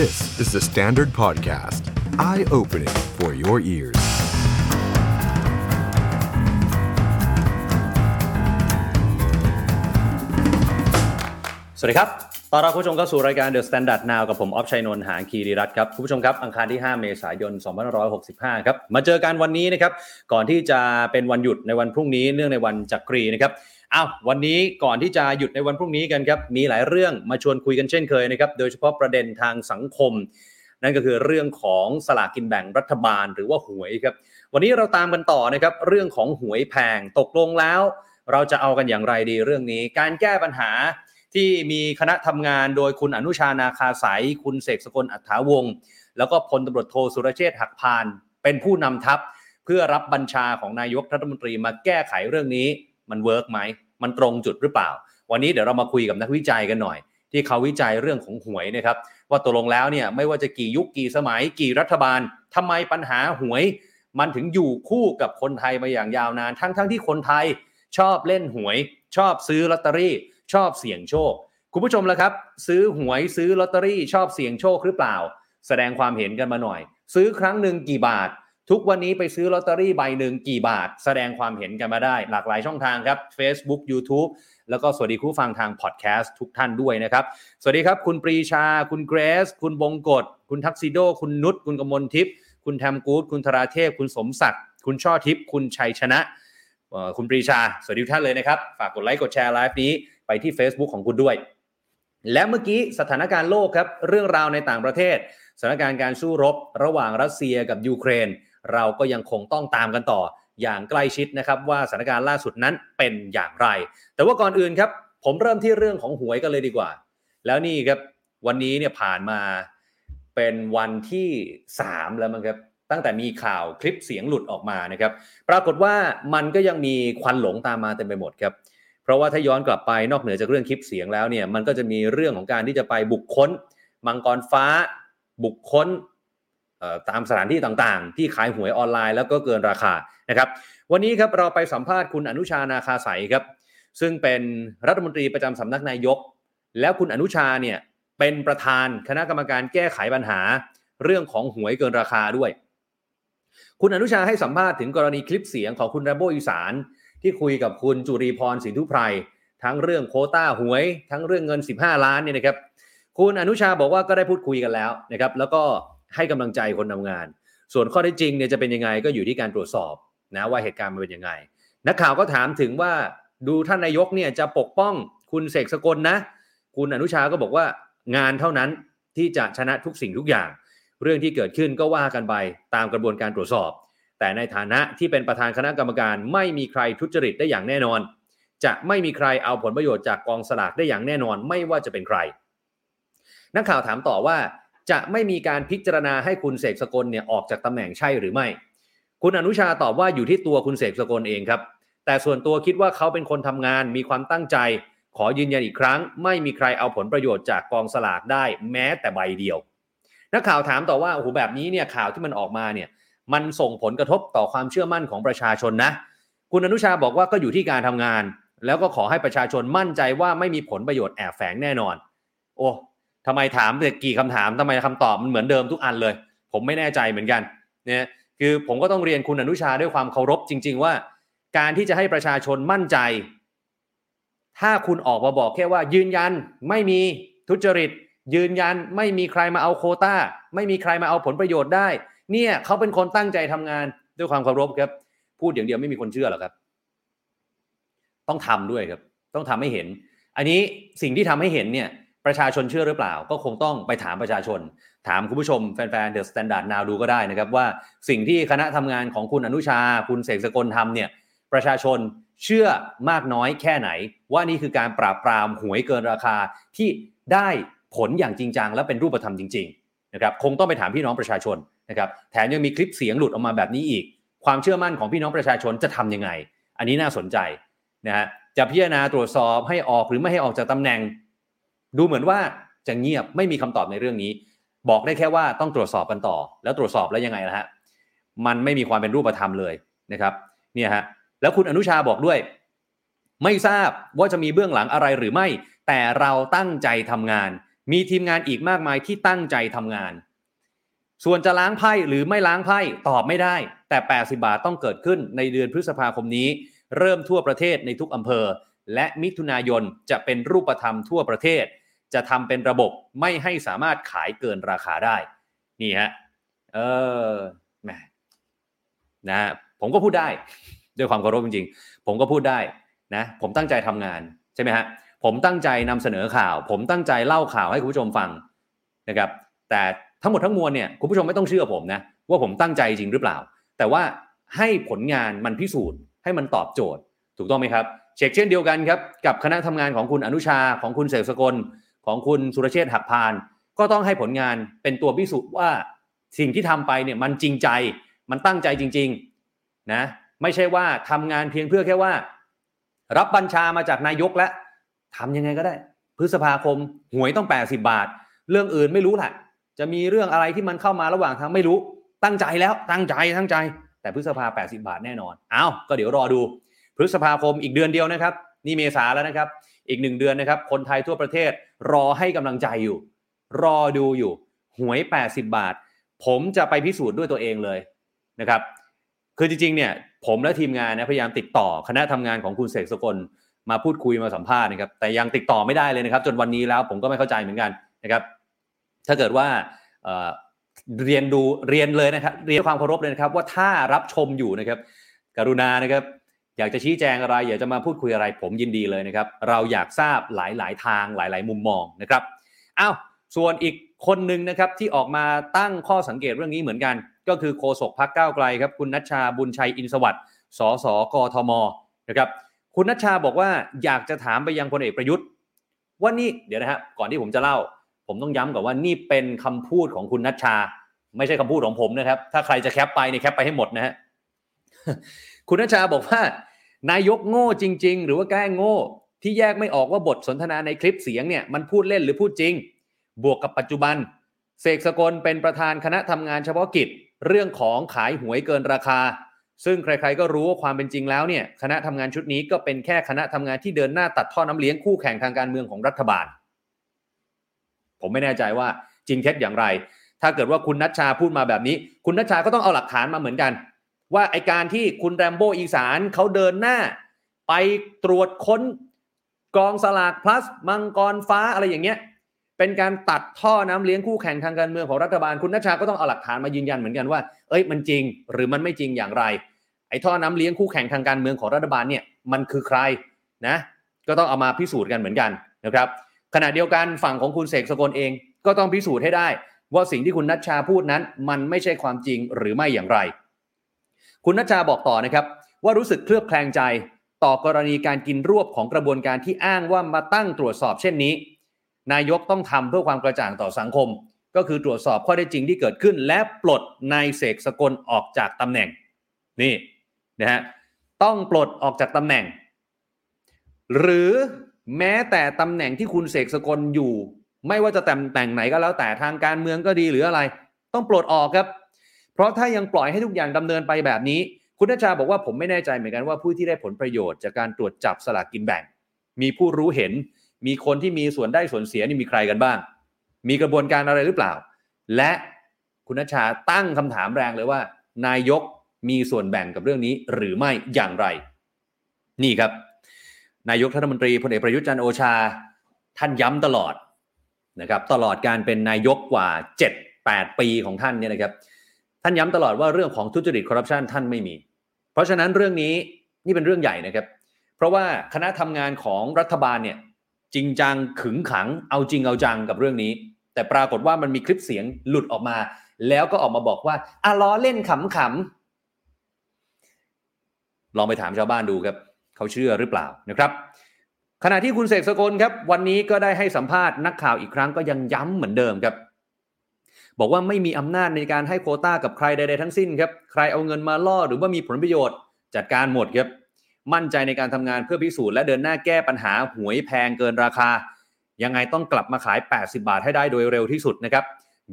This is the Standard Podcast. Eye-opening for your ears. สวัสดีครับ ตอนรับผู้ชมเข้าสู่รายการ The Standard Now กับผม ออฟชัยนนท์ หานคีรีรัตน์ครับ คุณผู้ชมครับ อังคารที่ 5 เมษายน 2565 ครับ มาเจอกันวันนี้นะครับ ก่อนที่จะเป็นวันหยุดในวันพรุ่งนี้ เนื่องในวันจักรีนะครับ อ้าววันนี้ก่อนที่จะหยุดในวันพรุ่งนี้กันครับ มีหลายเรื่องมาชวนคุยกันเช่นเคยนะครับ โดยเฉพาะประเด็นทางสังคม นั่นก็คือเรื่องของสลากกินแบ่งรัฐบาลหรือว่าหวยครับ วันนี้เราตามกันต่อนะครับ เรื่องของหวยแพงตกลงแล้ว เราจะเอากันอย่างไรดีเรื่องนี้ การแก้ปัญหาที่มีคณะทำงานโดยคุณอนุชานาคาศัยคุณเสกสกลอัตถาวงศ์แล้วก็พลตำรวจโทสุรเชษฐ์หักพาล เป็นผู้นำทัพ เพื่อรับบัญชาของนายกรัฐมนตรีมาแก้ไขเรื่องนี้มัน work ไหม มันตรงจุดหรือเปล่า วันนี้เดี๋ยวเรามาคุยกับนักวิจัยกันหน่อย ที่เขาวิจัยเรื่องของหวยนะครับว่าตกลงแล้วเนี่ยไม่ว่าจะกี่ยุคกี่สมัยกี่รัฐบาลทำไมปัญหาหวย มันถึงอยู่คู่กับคนไทยมาอย่างยาวนาน ทั้งๆทที่คนไทยชอบเล่นหวย ชอบซื้อลอตเตอรี่ ชอบเสี่ยงโชค คุณผู้ชมละครับ ซื้อหวยซื้อลอตเตอรี่ชอบเสี่ยงโชคหรือเปล่า แสดงความเห็นกันมาหน่อย ซื้อครั้งหนึ่งกี่บาท ทุกวันนี้ไปซื้อลอตเตอรี่ใบหนึ่งกี่บาท แสดงความเห็นกันมาได้ หลากหลายช่องทางครับ Facebook YouTube แล้วก็สวัสดีคุณผู้ฟังทางพอดแคสต์ทุกท่านด้วยนะครับ สวัสดีครับ คุณปรีชา คุณเกรซคุณบงกฎคุณทักซิโด คุณนุชคุณกมลทิพย์คุณแทมกูดคุณธราเทพ คุณสมศักดิ์คุณช่อทิพย์คุณชัยชนะคุณปรีชา สวัสดีทุกท่านเลยนะครับ ฝากกดไลค์กดแชร์ไลฟ์นี้ไปที่ Facebook ของคุณด้วย และเมื่อกี้สถานการณ์โลกครับเรื่องราวในต่างประเทศ สถานการณ์การสู้รบ ระหว่างรัสเซียกับยูเครน เราก็ยังคงต้องตามกันต่ออย่างใกล้ชิดนะครับว่าสถานการณ์ล่าสุดนั้นเป็นอย่างไร แต่ว่าก่อนอื่นครับ ผมเริ่มที่เรื่องของหวยกันเลยดีกว่า แล้วนี่ครับวันนี้เนี่ยผ่านมาเป็นวันที่ 3 แล้วมั้งครับตั้งแต่มีข่าวคลิปเสียงหลุดออกมานะครับ ปรากฏว่ามันก็ยังมีควันหลงตามมาเต็มไปหมดครับเพราะว่าถ้าย้อนกลับไปนอกเหนือจากเรื่องคลิปเสียงแล้วเนี่ยมันก็จะมีเรื่องของการที่จะไปบุกค้นมังกรฟ้า บุกค้น ตามสถานที่ต่างๆ ที่ขายหวยออนไลน์แล้วก็เกินราคานะครับ วันนี้ครับเราไปสัมภาษณ์คุณอนุชานาคาใสครับ ซึ่งเป็นรัฐมนตรีประจำสำนักนายก แล้วคุณอนุชาเนี่ยเป็นประธานคณะกรรมการแก้ไขปัญหา เรื่องของหวยเกินราคาด้วย คุณอนุชาให้สัมภาษณ์ถึงกรณีคลิปเสียงของคุณแรมโบอีสานที่คุยกับคุณจุรีพรสินทุไพรทั้งเรื่องโคต้าหวย ทั้งเรื่องเงิน 15 ล้านเนี่ยนะครับ คุณอนุชาบอกว่าก็ได้พูดคุยกันแล้วนะครับ แล้วก็ ให้กำลังใจคนทำงาน ส่วนข้อเท็จจริงเนี่ยจะเป็นยังไงก็อยู่ที่การตรวจสอบนะว่าเหตุการณ์มันเป็นยังไง นักข่าวก็ถามถึงว่าดูท่านนายกเนี่ยจะปกป้องคุณเสกสกลนะ คุณอนุชาก็บอกว่างานเท่านั้นที่จะชนะทุกสิ่งทุกอย่าง เรื่องที่เกิดขึ้นก็ว่ากันไปตามกระบวนการตรวจสอบ แต่ในฐานะที่เป็นประธานคณะกรรมการไม่มีใครทุจริตได้อย่างแน่นอน จะไม่มีใครเอาผลประโยชน์จากกองสลากได้อย่างแน่นอน ไม่ว่าจะเป็นใคร นักข่าวถามต่อว่า จะไม่มีการพิจารณาให้คุณเสกสกลเนี่ยออกจากตำแหน่งใช่หรือไม่ คุณอนุชาตอบว่าอยู่ที่ตัวคุณเสกสกลเองครับ แต่ส่วนตัวคิดว่าเขาเป็นคนทำงานมีความตั้งใจ ขอยืนยันอีกครั้ง ไม่มีใครเอาผลประโยชน์จากกองสลากได้แม้แต่ใบเดียวนักข่าวถามต่อว่าโอ้โหแบบนี้เนี่ยข่าวที่มันออกมาเนี่ยมันส่งผลกระทบต่อความเชื่อมั่นของประชาชนนะ คุณอนุชาบอกว่าก็อยู่ที่การทำงาน แล้วก็ขอให้ประชาชนมั่นใจว่าไม่มีผลประโยชน์แอบแฝงแน่นอน โอ้ ทำไมถามแต่กี่คำถามทำไมคำตอบมันเหมือนเดิมทุกอันเลย ผมไม่แน่ใจเหมือนกันเนี่ยคือผมก็ต้องเรียนคุณอนุชาด้วยความเคารพจริง ๆ ว่า การที่จะให้ประชาชนมั่นใจ ถ้าคุณออกมาบอกแค่ว่า ยืนยันไม่มีทุจริต ยืนยันไม่มีใครมาเอาโคตา้าไม่มีใครมาเอาผลประโยชน์ได้ เนี่ยเขาเป็นคนตั้งใจทำงานด้วยความเคารพครับ พูดอย่างเดียวไม่มีคนเชื่อหรอกครับ ต้องทำด้วยครับ ต้องทำให้เห็น อันนี้สิ่งที่ทำให้เห็นเนี่ย ประชาชนเชื่อหรือเปล่า ก็คงต้องไปถามประชาชน ถามคุณผู้ชมแฟนๆ THE STANDARD NOW ดูก็ได้นะครับว่าสิ่งที่คณะทำงานของคุณอนุชา คุณเสกสกลทำเนี่ยประชาชนเชื่อมากน้อยแค่ไหน ว่านี่คือการปราบปรามหวยเกินราคาที่ได้ผลอย่างจริงจังและเป็นรูปธรรมจริงๆนะครับคงต้องไปถามพี่น้องประชาชนนะครับแถมยังมีคลิปเสียงหลุดออกมาแบบนี้อีก ความเชื่อมั่นของพี่น้องประชาชนจะทำยังไง อันนี้น่าสนใจนะฮะจะพิจารณาตรวจสอบให้ออกหรือไม่ให้ออกจากตำแหน่ง ดูเหมือนว่าจะเงียบไม่มีคำตอบในเรื่องนี้ บอกได้แค่ว่าต้องตรวจสอบกันต่อ แล้วตรวจสอบแล้วยังไงนะฮะมันไม่มีความเป็นรูปธรรมเลยนะครับเนี่ยฮะแล้วคุณอนุชาบอกด้วย ไม่ทราบว่าจะมีเบื้องหลังอะไรหรือไม่ แต่เราตั้งใจทำงาน มีทีมงานอีกมากมายที่ตั้งใจทำงาน ส่วนจะล้างไพ่หรือไม่ล้างไพ่ตอบไม่ได้ แต่ 80 บาทต้องเกิดขึ้นในเดือนพฤษภาคมนี้ เริ่มทั่วประเทศในทุกอำเภอ และมิถุนายนจะเป็นรูปธรรมทั่วประเทศ จะทำเป็นระบบไม่ให้สามารถขายเกินราคาได้ นี่ฮะ เออแหมนะผมก็พูดได้ ด้วยความเคารพจริงๆ ผมก็พูดได้นะ ผมตั้งใจทำงานใช่ไหมฮะ ผมตั้งใจนำเสนอข่าว ผมตั้งใจเล่าข่าวให้คุณผู้ชมฟังนะครับ แต่ทั้งหมดทั้งมวลเนี่ยคุณผู้ชมไม่ต้องเชื่อผมนะว่าผมตั้งใจจริงหรือเปล่า แต่ว่าให้ผลงานมันพิสูจน์ให้มันตอบโจทย์ ถูกต้องไหมครับเช็คเช่นเดียวกันครับกับคณะทำงานของคุณอนุชาของคุณเสกสกล ของคุณสุรเชษฐ์หักพาน ก็ต้องให้ผลงานเป็นตัวพิสูจน์ว่าสิ่งที่ทำไปเนี่ยมันจริงใจมันตั้งใจจริงๆนะไม่ใช่ว่าทำงานเพียงเพื่อแค่ว่า รับบัญชามาจากนายกแล้วทำยังไงก็ได้ พฤษภาคมหวยต้อง 80 บาท เรื่องอื่นไม่รู้แหละจะมีเรื่องอะไรที่มันเข้ามาระหว่างทางไม่รู้ ตั้งใจแล้วตั้งใจตั้งใจ แต่พฤษภา 80 บาทแน่นอน เอ้าก็เดี๋ยวรอดู พฤษภาคมอีกเดือนเดียวนะครับ นี่เมษาแล้วนะครับ อีกหนึ่งเดือนนะครับ คนไทยทั่วประเทศรอให้กำลังใจอยู่ รอดูอยู่ หวย 80 บาท ผมจะไปพิสูจน์ด้วยตัวเองเลยนะครับ คือจริงๆ เนี่ย ผมและทีมงานนะพยายามติดต่อคณะทำงานของคุณเสกสกลมาพูดคุยมาสัมภาษณ์นะครับ แต่ยังติดต่อไม่ได้เลยนะครับ จนวันนี้แล้วผมก็ไม่เข้าใจเหมือนกันนะครับ ถ้าเกิดว่าเรียนดูเรียนเลยนะครับ เรียนความเคารพเลยนะครับ ว่าถ้ารับชมอยู่นะครับ กรุณานะครับ อยากจะชี้แจงอะไร อยากจะมาพูดคุยอะไรผมยินดีเลยนะครับ เราอยากทราบหลาย ๆ ทางหลาย ๆ มุมมองนะครับอ้าวส่วนอีกคนหนึ่งนะครับที่ออกมาตั้งข้อสังเกตเรื่องนี้เหมือนกัน ก็คือโฆษกพักก้าวไกลครับ คุณนัชชาบุญชัยอินสวัสดิ์สสกทมนะครับคุณนัชชาบอกว่าอยากจะถามไปยังพลเอกประยุทธ์ ว่านี่เดี๋ยวนะฮะก่อนที่ผมจะเล่า ผมต้องย้ำก่อนว่านี่เป็นคำพูดของคุณนัชชา ไม่ใช่คำพูดของผมนะครับ ถ้าใครจะแคปไปเนี่ยแคปไปให้หมดนะฮะ คุณนัชชาบอกว่า นายกโง่จริง ๆ หรือว่าแกล้งโง่ ที่แยกไม่ออกว่าบทสนทนาในคลิปเสียงเนี่ยมันพูดเล่นหรือพูดจริง บวกกับปัจจุบัน เสกสกลเป็นประธานคณะทำงานเฉพาะกิจ เรื่องของขายหวยเกินราคา ซึ่งใครๆก็รู้ว่าความเป็นจริงแล้วเนี่ยคณะทำงานชุดนี้ก็เป็นแค่คณะทำงานที่เดินหน้าตัดท่อน้ำเลี้ยงคู่แข่งทางการเมืองของรัฐบาล ผมไม่แน่ใจว่าจริงเท็จอย่างไร ถ้าเกิดว่าคุณนัชชาพูดมาแบบนี้ คุณนัชชาก็ต้องเอาหลักฐานมาเหมือนกัน ว่าไอการที่คุณแรมโบ้อีสานเขาเดินหน้า ไปตรวจค้นกองสลาก plus มังกรฟ้าอะไรอย่างเงี้ยเป็นการตัดท่อน้ำเลี้ยงคู่แข่งทางการเมืองของรัฐบาลคุณนัชชาก็ต้องเอาหลักฐานมายืนยันเหมือนกันว่า เอ้ยมันจริง หรือมันไม่จริงอย่างไร ไอ้ท่อน้ำเลี้ยงคู่แข่งทางการเมืองของรัฐบาลเนี่ยมันคือใครนะก็ต้องเอามาพิสูจน์กันเหมือนกันนะครับขณะเดียวกันฝั่งของคุณเสกสกลเองก็ต้องพิสูจน์ให้ได้ ว่าสิ่งที่คุณนัชชาพูดนั้น มันไม่ใช่ความจริงหรือไม่อย่างไร คุณนัชชาบอกต่อนะครับ ว่ารู้สึกเคลือบแคลงใจต่อกรณีการกินรวบของกระบวนการที่อ้างว่ามาตั้งตรวจสอบเช่นนี้ นายกต้องทำเพื่อความกระจ่างต่อสังคม ก็คือตรวจสอบข้อได้จริงที่เกิดขึ้น และปลดนายเสกสกลออกจากตำแหน่งนี่นะฮะต้องปลดออกจากตำแหน่ง หรือแม้แต่ตำแหน่งที่คุณเสกสกลอยู่ ไม่ว่าจะตำแหน่งไหนก็แล้วแต่ทางการเมืองก็ดีหรืออะไร ต้องปลดออกครับเราะถ้ายังปล่อยให้ทุกอย่างดำเนินไปแบบนี้ คุณนัชชาบอกว่าผมไม่แน่ใจเหมือนกันว่าผู้ที่ได้ผลประโยชน์จากการตรวจจับสลากกินแบ่ง มีผู้รู้เห็น มีคนที่มีส่วนได้ส่วนเสียนี่มีใครกันบ้าง มีกระบวนการอะไรหรือเปล่า และคุณนัชชาตั้งคำถามแรงเลยว่า นายกมีส่วนแบ่งกับเรื่องนี้หรือไม่อย่างไร นี่ครับ นายกรัฐมนตรีพลเอกประยุทธ์จันโอชา ท่านย้ำตลอดนะครับ ตลอดการเป็นนายกกว่า 7-8 ปีของท่านเนี่ยนะครับ ท่านย้ำตลอดว่าเรื่องของทุจริตคอร์รัปชันท่านไม่มี เพราะฉะนั้นเรื่องนี้นี่เป็นเรื่องใหญ่นะครับ เพราะว่าคณะทำงานของรัฐบาลเนี่ยจริงจังขึงขังเอาจริงเอาจังกับเรื่องนี้ แต่ปรากฏว่ามันมีคลิปเสียงหลุดออกมา แล้วก็ออกมาบอกว่าอะล้อเล่นขำๆลองไปถามชาวบ้านดูครับ เขาเชื่อหรือเปล่านะครับ ขณะที่คุณเสกสกลครับ วันนี้ก็ได้ให้สัมภาษณ์นักข่าวอีกครั้งก็ยังย้ำเหมือนเดิมครับ บอกว่าไม่มีอำนาจในการให้โควต้ากับใครใดๆทั้งสิ้นครับ ใครเอาเงินมาล่อหรือว่ามีผลประโยชน์จัดการหมดครับ มั่นใจในการทำงานเพื่อพิสูจน์และเดินหน้าแก้ปัญหาหวยแพงเกินราคา ยังไงต้องกลับมาขาย 80 บาทให้ได้โดยเร็วที่สุดนะครับ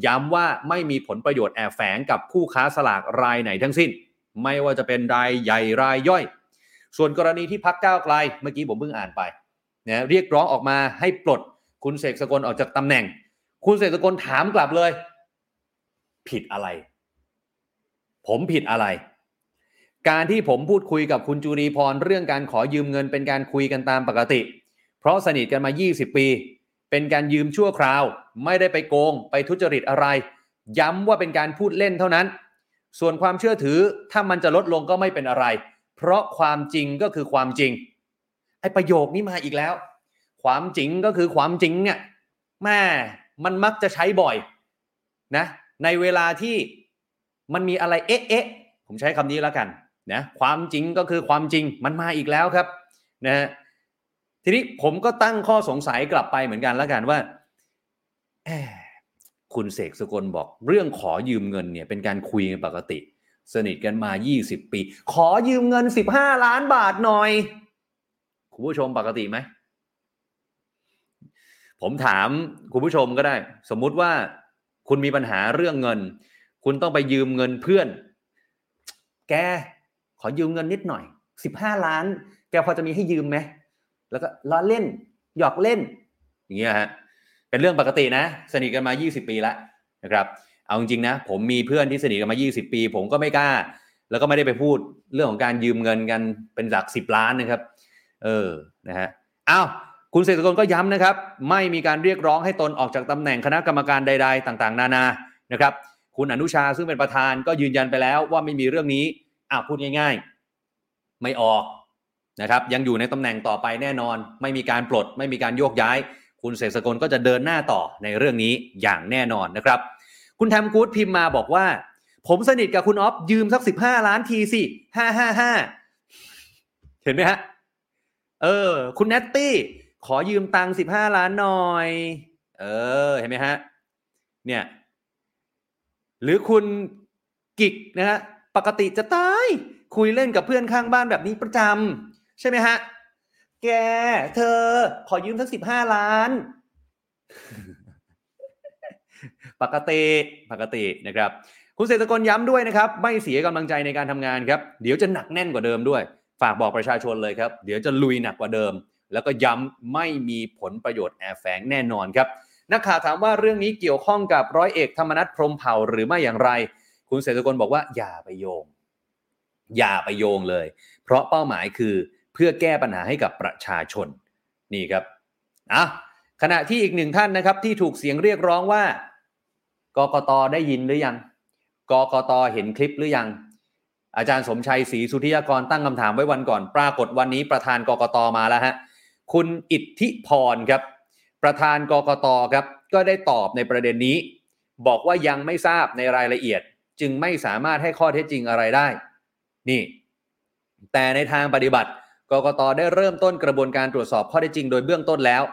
ย้ำว่าไม่มีผลประโยชน์แอบแฝงกับผู้ค้าสลากรายไหนทั้งสิ้น ไม่ว่าจะเป็นรายใหญ่รายย่อย ส่วนกรณีที่พักก้าวไกล เมื่อกี้ผมเพิ่งอ่านไปนะเรียกร้องออกมาให้ปลดคุณเสกสกลออกจากตำแหน่ง คุณเศรษฐกลถามกลับเลย ผิดอะไร ผมผิดอะไร การที่ผมพูดคุยกับคุณจุรีพรเรื่องการขอยืมเงินเป็นการคุยกันตามปกติ เพราะสนิทกันมา 20 ปี เป็นการยืมชั่วคราว ไม่ได้ไปโกง ไปทุจริตอะไร ย้ำว่าเป็นการพูดเล่นเท่านั้น ส่วนความเชื่อถือถ้ามันจะลดลงก็ไม่เป็นอะไร เพราะความจริงก็คือความจริงไอ้ประโยคนี้มาอีกแล้ว ความจริงก็คือความจริงเนี่ยแม่มันมักจะใช้บ่อยนะ ในเวลาที่มันมีอะไรเอ๊ะเอ๊ะผมใช้คำนี้แล้วกันนะความจริงก็คือความจริงมันมาอีกแล้วครับนะทีนี้ผมก็ตั้งข้อสงสัยกลับไปเหมือนกันแล้วกันว่าคุณเสกสกลบอกเรื่องขอยืมเงินเนี่ยเป็นการคุยกันปกติ สนิทกันมา 20 ปี ขอยืมเงิน 15 ล้านบาทหน่อย คุณผู้ชมปกติไหม ผมถามคุณผู้ชมก็ได้ สมมุติว่า คุณมีปัญหาเรื่องเงิน คุณต้องไปยืมเงินเพื่อน แกขอยืมเงินนิดหน่อย15ล้าน แกพอจะมีให้ยืมไหมแล้วก็ล้อเล่น หยอกเล่น อย่างเงี้ยฮะเป็นเรื่องปกตินะ สนิทกันมา 20 ปีแล้วนะครับ เอาจริงๆนะ ผมมีเพื่อนที่สนิทกันมา 20 ปี ผมก็ไม่กล้า แล้วก็ไม่ได้ไปพูดเรื่องของการยืมเงินกันเป็นหลัก10ล้านนะครับ เออนะฮะอ้าว คุณเศรษฐกลก็ย้ำนะครับ ไม่มีการเรียกร้องให้ตนออกจากตำแหน่งคณะกรรมการใด ๆ ต่างๆ นานานะครับ คุณอนุชาซึ่งเป็นประธานก็ยืนยันไปแล้วว่าไม่มีเรื่องนี้อ้าพูดง่าย ๆ ไม่ออกนะครับ ยังอยู่ในตำแหน่งต่อไปแน่นอน ไม่มีการปลด ไม่มีการโยกย้าย คุณเสกสกลก็จะเดินหน้าต่อในเรื่องนี้อย่างแน่นอนนะครับ คุณแทมกูดพิมพ์มาบอกว่า ผมสนิทกับคุณออฟยืมสักสิบห้าล้านทีสิห้าห้าห้าเห็นไหมฮะเออ คุณเนตตี้ ขอยืมตังค์สิบห้าล้านหน่อย เออ เห็นไหมฮะ เนี่ย หรือคุณกิกนะฮะ ปกติจะตาย คุยเล่นกับเพื่อนข้างบ้านแบบนี้ประจำใช่ไหมฮะ แก เธอ ขอยืมทั้งสิบห้าล้าน ปกติ ปกตินะครับ คุณเศรษฐกรย้ำด้วยนะครับ ไม่เสียกำลังใจในการทำงานครับ เดี๋ยวจะหนักแน่นกว่าเดิมด้วย ฝากบอกประชาชนเลยครับ เดี๋ยวจะลุยหนักกว่าเดิม แล้วก็ย้ำไม่มีผลประโยชน์แอบแฝงแน่นอนครับ นักข่าวถามว่าเรื่องนี้เกี่ยวข้องกับร้อยเอกธรรมนัฐพรมเผ่าหรือไม่อย่างไร คุณเศรษฐกรบอกว่าอย่าไปโยง อย่าไปโยงเลย เพราะเป้าหมายคือเพื่อแก้ปัญหาให้กับประชาชนนี่ครับอะขณะที่อีกหนึ่งท่านนะครับที่ถูกเสียงเรียกร้องว่ากกตได้ยินหรือยังกกตเห็นคลิปหรือยัง อาจารย์สมชัยศรีสุธิยากรตั้งคำถามไว้วันก่อน ปรากฏวันนี้ประธานกกตมาแล้วฮะ คุณอิทธิพรครับ ประธานกกตครับ ก็ได้ตอบในประเด็นนี้ บอกว่ายังไม่ทราบในรายละเอียด จึงไม่สามารถให้ข้อเท็จจริงอะไรได้ นี่ แต่ในทางปฏิบัติกกตได้เริ่มต้นกระบวนการตรวจสอบข้อได้จจริงโดยเบื้องต้นแล้ว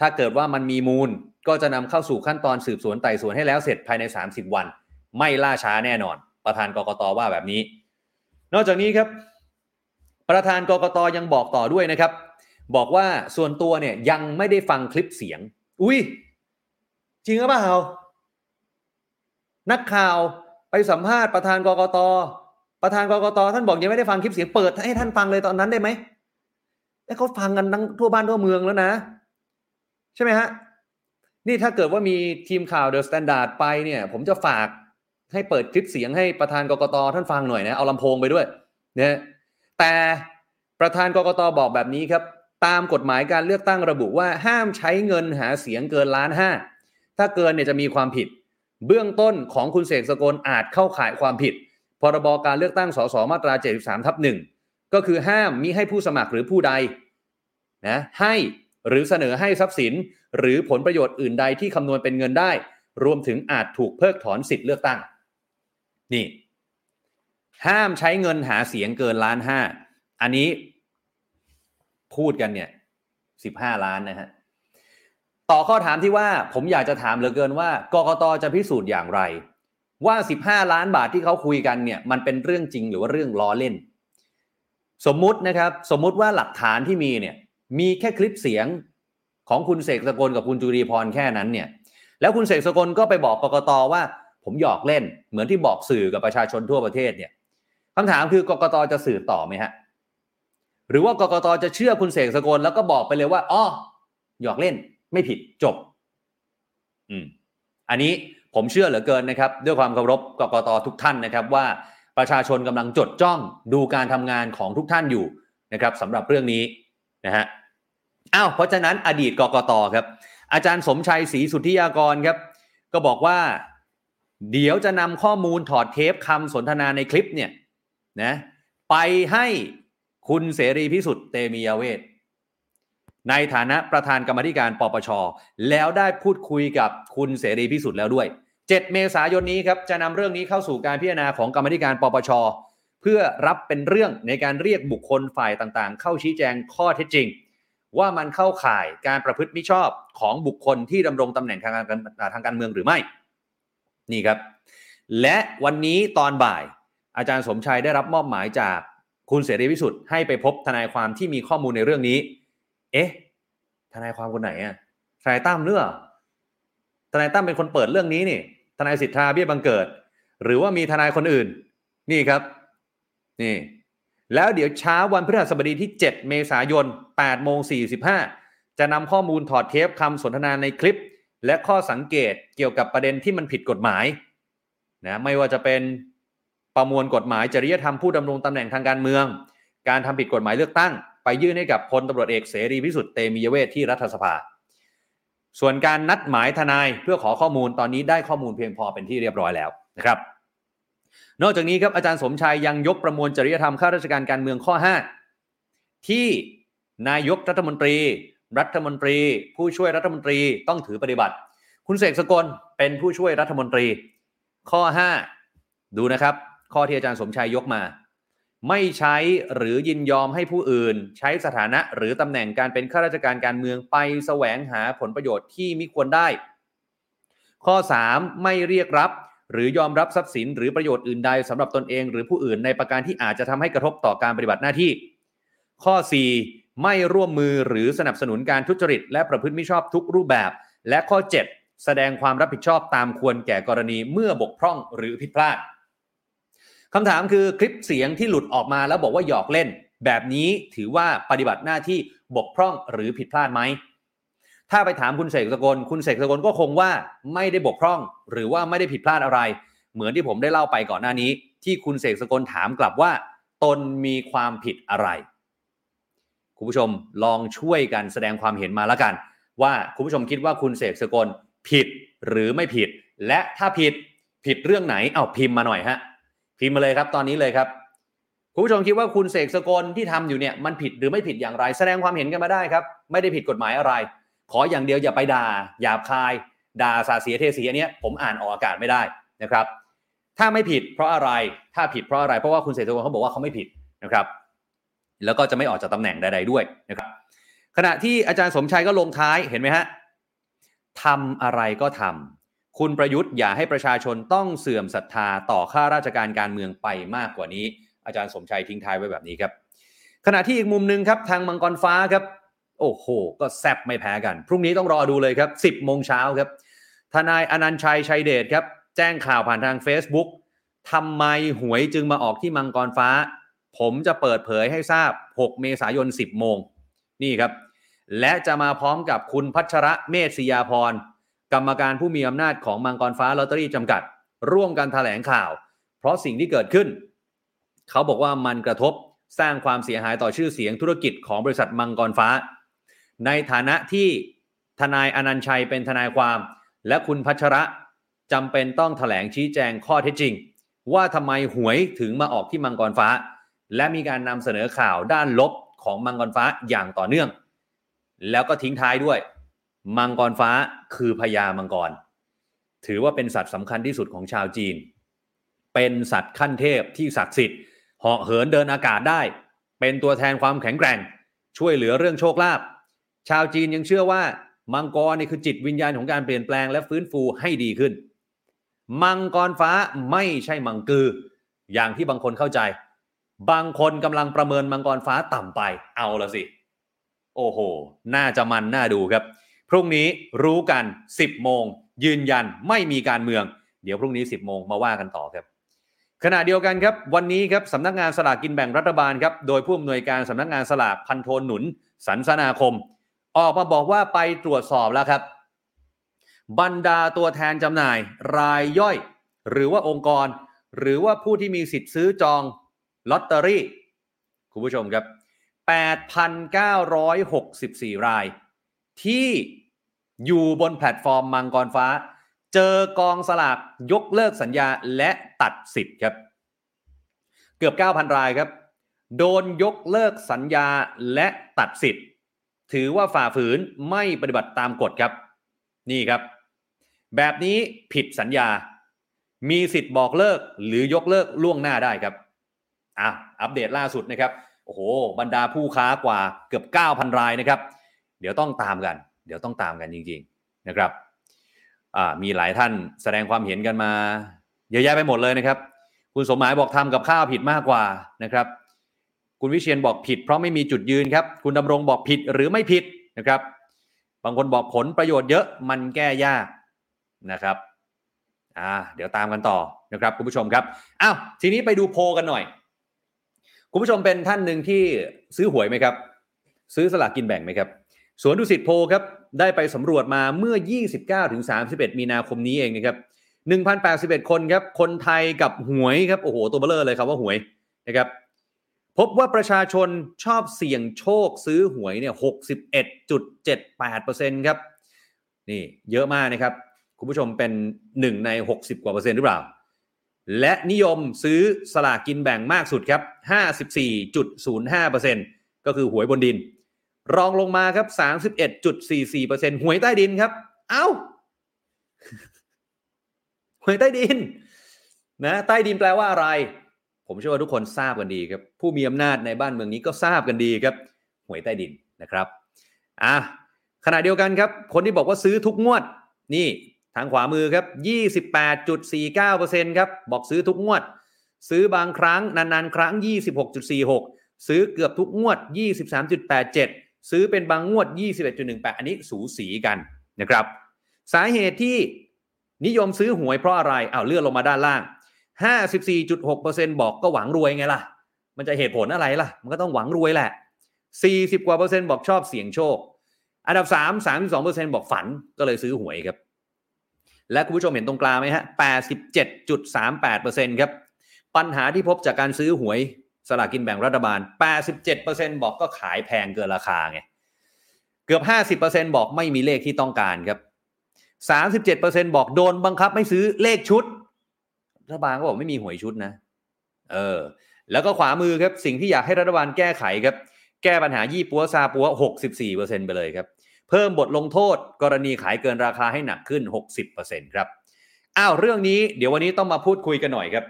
ถ้าเกิดว่ามันมีมูลก็จะนำเข้าสู่ขั้นตอนสืบสวนไต่สวนให้แล้วเสร็จภายใน 30 วัน ไม่ล่าช้าแน่นอน ประธานกกตว่าแบบนี้ นอกจากนี้ครับ ประธานกกตยังบอกต่อด้วยนะครับ บอกว่าส่วนตัวเนี่ยยังไม่ได้ฟังคลิปเสียง อุ้ยจริงหรือเปล่านักข่าวไปสัมภาษณ์ประธานกกตประธาน กกต. ท่านบอกยังไม่ได้ฟังคลิปเสียงเปิดให้ท่านฟังเลยตอนนั้นได้ไหมไอ้เขาฟังกันทั้งทั่วบ้านทั่วเมืองแล้วนะ ใช่ไหมฮะนี่ถ้าเกิดว่ามีทีมข่าว THE STANDARD ไปเนี่ย ผมจะฝากให้เปิดคลิปเสียงให้ประธาน กกต. ท่านฟังหน่อยนะเอาลำโพงไปด้วยเนี่ยแต่ประธาน กกต. บอกแบบนี้ครับ ตามกฎหมายการเลือกตั้งระบุว่าห้ามใช้เงินหาเสียงเกินล้านห้าถ้าเกินเนี่ยจะมีความผิด เบื้องต้นของคุณเสกสกลอาจเข้าข่ายความผิด พรบการเลือกตั้งสสมาตรา 73ทับหนึ่งก็คือห้ามมิให้ผู้สมัครหรือผู้ใดนะให้หรือเสนอให้ทรัพย์สิน หรือผลประโยชน์อื่นใดที่คำนวณเป็นเงินได้ รวมถึงอาจถูกเพิกถอนสิทธิ์เลือกตั้ง นี่ ห้ามใช้เงินหาเสียงเกินล้านห้าอันนี้ พูดกันเนี่ยสิบห้าล้านนะฮะต่อข้อถามที่ว่าผมอยากจะถามเหลือเกินว่ากกตจะพิสูจน์อย่างไร ว่า 15 ล้านบาทที่เขาคุยกันเนี่ยมันเป็นเรื่องจริงหรือว่าเรื่องล้อเล่น สมมุตินะครับสมมุติว่าหลักฐานที่มีเนี่ยมีแค่คลิปเสียงของคุณเสกสกลกับคุณจุรีพรแค่นั้นเนี่ยแล้วคุณเสกสกลก็ไปบอกกกตว่า ผมหยอกเล่นเหมือนที่บอกสื่อกับประชาชนทั่วประเทศเนี่ยคำถามคือกกตจะสืบต่อไหมฮะ หรือว่ากกตจะเชื่อคุณเสกสกลแล้วก็บอกไปเลยว่าอ๋อหยอกเล่นไม่ผิดจบ อืม อันนี้ผมเชื่อเหลือเกินนะครับ ด้วยความเคารพกกตทุกท่านนะครับ ว่าประชาชนกำลังจดจ้องดูการทำงานของทุกท่านอยู่นะครับสำหรับเรื่องนี้นะฮะอ้าวเพราะฉะนั้นอดีตกกตครับ อาจารย์สมชัยศรีสุทธิยากรครับ ก็บอกว่า เดี๋ยวจะนำข้อมูลถอดเทปคำสนทนาในคลิปเนี่ยนะไปให้ คุณเสรีพิสุทธิ์เตมียเวทในฐานะประธานกรรมธิการปปช แล้วได้พูดคุยกับคุณเสรีพิสุทธิ์แล้วด้วย 7 เมษายนนี้ครับจะนำเรื่องนี้เข้าสู่การพิจารณาของกรรมธิการปปช เพื่อรับเป็นเรื่องในการเรียกบุคคลฝ่ายต่างๆ เข้าชี้แจงข้อเท็จจริง ว่ามันเข้าข่ายการประพฤติมิชอบของบุคคลที่ดำรงตำแหน่งทางการทางการเมืองหรือไม่ นี่ครับ และวันนี้ตอนบ่าย อาจารย์สมชัยได้รับมอบหมายจาก คุณเสรีพิสุทธิ์ให้ไปพบทนายความที่มีข้อมูลในเรื่องนี้ เอ๊ะ ทนายความคนไหนอะทนายตั้มเรือทนายตั้มเป็นคนเปิดเรื่องนี้นี่ ทนายสิทธาเบี้ยบังเกิด หรือว่ามีทนายคนอื่น นี่ครับ นี่ แล้วเดี๋ยวเช้าวันพฤหัสบดีที่ 7 เมษายน8โมง45 จะนำข้อมูลถอดเทปคำสนทนาในคลิป และข้อสังเกตเกี่ยวกับประเด็นที่มันผิดกฎหมายนะไม่ว่าจะเป็น ประมวลกฎหมายจริยธรรมผู้ดำรงตำแหน่งทางการเมือง การทำผิดกฎหมายเลือกตั้ง ไปยื่นให้กับพลตำรวจเอกเสรีพิสุทธิ์เตมียเวทที่รัฐสภา ส่วนการนัดหมายทนายเพื่อขอข้อมูลตอนนี้ได้ข้อมูลเพียงพอเป็นที่เรียบร้อยแล้วนะครับนอกจากนี้ครับอาจารย์สมชัยยังยกประมวลจริยธรรมข้าราชการการเมืองข้อ 5 ที่นายกรัฐมนตรี รัฐมนตรี ผู้ช่วยรัฐมนตรีต้องถือปฏิบัติ คุณเสกสกลเป็นผู้ช่วยรัฐมนตรี ข้อ 5 ดูนะครับ ข้อที่อาจารย์สมชัยยกมา ไม่ใช้หรือยินยอมให้ผู้อื่น ใช้สถานะหรือตำแหน่งการเป็นข้าราชการการเมืองไปแสวงหาผลประโยชน์ที่มิควรได้ ข้อ 3 ไม่เรียกรับหรือยอมรับทรัพย์สินหรือประโยชน์อื่นใดสำหรับตนเอง หรือผู้อื่นในประการที่อาจจะทำให้กระทบต่อการปฏิบัติหน้าที่ ข้อ 4 ไม่ร่วมมือหรือสนับสนุนการทุจริต และประพฤติมิชอบทุกรูปแบบ และข้อ 7 แสดงความรับผิดชอบตามควรแก่กรณีเมื่อบกพร่องหรือผิดพลาด คำถามคือคลิปเสียงที่หลุดออกมาแล้วบอกว่าหยอกเล่น แบบนี้ถือว่าปฏิบัติหน้าที่บกพร่องหรือผิดพลาดไหมถ้าไปถามคุณเสกสกลคุณเสกสกลก็คงว่าไม่ได้บกพร่อง หรือว่าไม่ได้ผิดพลาดอะไร เหมือนที่ผมได้เล่าไปก่อนหน้านี้ ที่คุณเสกสกลถามกลับว่า ตนมีความผิดอะไร คุณผู้ชมลองช่วยกันแสดงความเห็นมาแล้วกัน ว่าคุณผู้ชมคิดว่าคุณเสกสกลผิดหรือไม่ผิด และถ้าผิดผิดเรื่องไหนเอาพิมพ์มาหน่อยฮะ พิมพ์มาเลยครับตอนนี้เลยครับคุณผู้ชมคิดว่าคุณเสกสกลที่ทำอยู่เนี่ยมันผิดหรือไม่ผิดอย่างไร แสดงความเห็นกันมาได้ครับ ไม่ได้ผิดกฎหมายอะไร ขออย่างเดียวอย่าไปด่าหยาบคาย ด่าสาเสียเทสีอันนี้ยผมอ่านออกอากาศไม่ได้นะครับ ถ้าไม่ผิดเพราะอะไรถ้าผิดเพราะอะไร เพราะว่าคุณเสกสกลเขาบอกว่าเขาไม่ผิดนะครับ แล้วก็จะไม่ออกจากตำแหน่งใด ๆด้วยนะครับ ขณะที่อาจารย์สมชัยก็ลงท้ายเห็นไหมฮะทำอะไรก็ทำ คุณประยุทธ์อย่าให้ประชาชนต้องเสื่อมศรัทธาต่อข้าราชการการเมืองไปมากกว่านี้ อาจารย์สมชัยทิ้งท้ายไว้แบบนี้ครับ ขณะที่อีกมุมหนึ่งครับทางมังกรฟ้าครับ โอ้โห ก็แซบไม่แพ้กัน พรุ่งนี้ต้องรอดูเลยครับ 10โมงเช้าครับ ทนายอนันชัยชัยเดชครับ แจ้งข่าวผ่านทาง Facebook ทำไมหวยจึงมาออกที่มังกรฟ้า ผมจะเปิดเผยให้ทราบ 6 เมษายน 10 โมง นี่ครับ และจะมาพร้อมกับคุณพัชระเมษศิยาพร กรรมการผู้มีอำนาจของมังกรฟ้าลอตเตอรี่จำกัด ร่วมกันแถลงข่าว เพราะสิ่งที่เกิดขึ้น เขาบอกว่ามันกระทบสร้างความเสียหายต่อชื่อเสียงธุรกิจของบริษัทมังกรฟ้า ในฐานะที่ทนายอนันชัยเป็นทนายความ และคุณพัชระจำเป็นต้องแถลงชี้แจงข้อเท็จจริง ว่าทำไมหวยถึงมาออกที่มังกรฟ้า และมีการนำเสนอข่าวด้านลบของมังกรฟ้าอย่างต่อเนื่อง แล้วก็ทิ้งท้ายด้วย มังกรฟ้าคือพญามังกร ถือว่าเป็นสัตว์สำคัญที่สุดของชาวจีน เป็นสัตว์ขั้นเทพที่ศักดิ์สิทธิ์เหาะเหินเดินอากาศได้ เป็นตัวแทนความแข็งแกร่ง ช่วยเหลือเรื่องโชคลาภชาวจีนยังเชื่อว่า มังกรนี่คือจิตวิญญาณของการเปลี่ยนแปลงและฟื้นฟูให้ดีขึ้น มังกรฟ้าไม่ใช่มังกือ อย่างที่บางคนเข้าใจ บางคนกำลังประเมินมังกรฟ้าต่ำไปเอาละสิ โอ้โห น่าจะมันน่าดูครับ พรุ่งนี้รู้กัน 10 โมง ยืนยันไม่มีการเมือง เดี๋ยวพรุ่งนี้ 10 โมงมาว่ากันต่อครับ ขณะเดียวกันครับ วันนี้ครับสำนักงานสลากกินแบ่งรัฐบาลครับโดยผู้อำนวยการสำนักงานสลากพันโทนหนุน สันสนาคม ออกมาบอกว่าไปตรวจสอบแล้วครับ บรรดาตัวแทนจำหน่าย รายย่อย หรือว่าองค์กร หรือว่าผู้ที่มีสิทธิ์ซื้อจองลอตเตอรี่คุณผู้ชมครับ 8,964 ราย ที่อยู่บนแพลตฟอร์มมังกรฟ้า เจอกองสลากยกเลิกสัญญาและตัดสิทธิ์ครับ เกือบ 9,000 รายครับ โดนยกเลิกสัญญาและตัดสิทธิ์ ถือว่าฝ่าฝืนไม่ปฏิบัติตามกฎครับ นี่ครับ แบบนี้ผิดสัญญา มีสิทธิ์บอกเลิกหรือยกเลิกล่วงหน้าได้ครับอะอัปเดตล่าสุดนะครับโอ้โหบรรดาผู้ค้ากว่าเกือบ 9,000 รายนะครับ เดี๋ยวต้องตามกัน เดี๋ยวต้องตามกันจริง ๆนะครับมีหลายท่านแสดงความเห็นกันมา เยอะแยะไปหมดเลยนะครับ คุณสมหมายบอกทำกับข้าวผิดมากกว่านะครับ คุณวิเชียนบอกผิด เพราะไม่มีจุดยืนครับ คุณดำรงบอกผิดหรือไม่ผิดนะครับ บางคนบอกผลประโยชน์เยอะมันแก้ยากนะครับอ่าเดี๋ยวตามกันต่อนะครับคุณผู้ชมครับอ้าวทีนี้ไปดูโพลกันหน่อย คุณผู้ชมเป็นท่านหนึ่งที่ซื้อหวยไหมครับ ซื้อสลากกินแบ่งไหมครับ สวนดุสิตโพครับได้ไปสำรวจมาเมื่อ 29ถึง31 มีนาคมนี้เองนะครับ1,081 คนครับ คนไทยกับหวยครับ โอ้โห ตัวเบลเลอร์เลยครับว่าหวยนะครับ พบว่าประชาชนชอบเสี่ยงโชคซื้อหวยเนี่ย 61.78%ครับ นี่เยอะมากนะครับ คุณผู้ชมเป็น 1 ใน 60 กว่าเปอร์เซ็นต์หรือเปล่า และนิยมซื้อสลากกินแบ่งมากสุดครับ 54.05%ก็คือหวยบนดิน รองลงมาครับ31.44%หวยใต้ดินครับ เอ้าหวยใต้ดิน นะ ใต้ดินแปลว่าอะไร ผมเชื่อว่าทุกคนทราบกันดีครับ ผู้มีอำนาจในบ้านเมืองนี้ก็ทราบกันดีครับหวยใต้ดินนะครับอะขณะเดียวกันครับ คนที่บอกว่าซื้อทุกงวด นี่ทางขวามือครับ 28.49%ครับ บอกซื้อทุกงวด ซื้อบางครั้งนานๆ ครั้ง 26.46 ซื้อเกือบทุกงวด 23.87 ซื้อเป็นบางงวด 21.18 อันนี้สูสีกันนะครับ สาเหตุที่นิยมซื้อหวยเพราะอะไรอ้าวเลื่อนลงมาด้านล่าง 54.6%บอกก็หวังรวยไงล่ะ มันจะเหตุผลอะไรล่ะ มันก็ต้องหวังรวยแหละ 40 กว่าเปอร์เซ็นต์บอกชอบเสี่ยงโชค อันดับ 3 32เปอร์เซ็นต์บอกฝันก็เลยซื้อหวยครับ และคุณผู้ชมเห็นตรงกลางไหมฮะ 87.38เปอร์เซ็นต์ครับ ปัญหาที่พบจากการซื้อหวย สลากกินแบ่งรัฐบาล 87%บอกก็ขายแพงเกินราคาไง เกือบ 50%บอกไม่มีเลขที่ต้องการครับ 37%บอกโดนบังคับไม่ซื้อเลขชุด รัฐบาลก็บอกไม่มีหวยชุดนะ เออ แล้วก็ขวามือครับ สิ่งที่อยากให้รัฐบาลแก้ไขครับ แก้ปัญหายี่ปัวซาปัว 64%ไปเลยครับ เพิ่มบทลงโทษ กรณีขายเกินราคาให้หนักขึ้น 60%ครับ อ้าว เรื่องนี้เดี๋ยววันนี้ต้องมาพูดคุยกันหน่อยครับ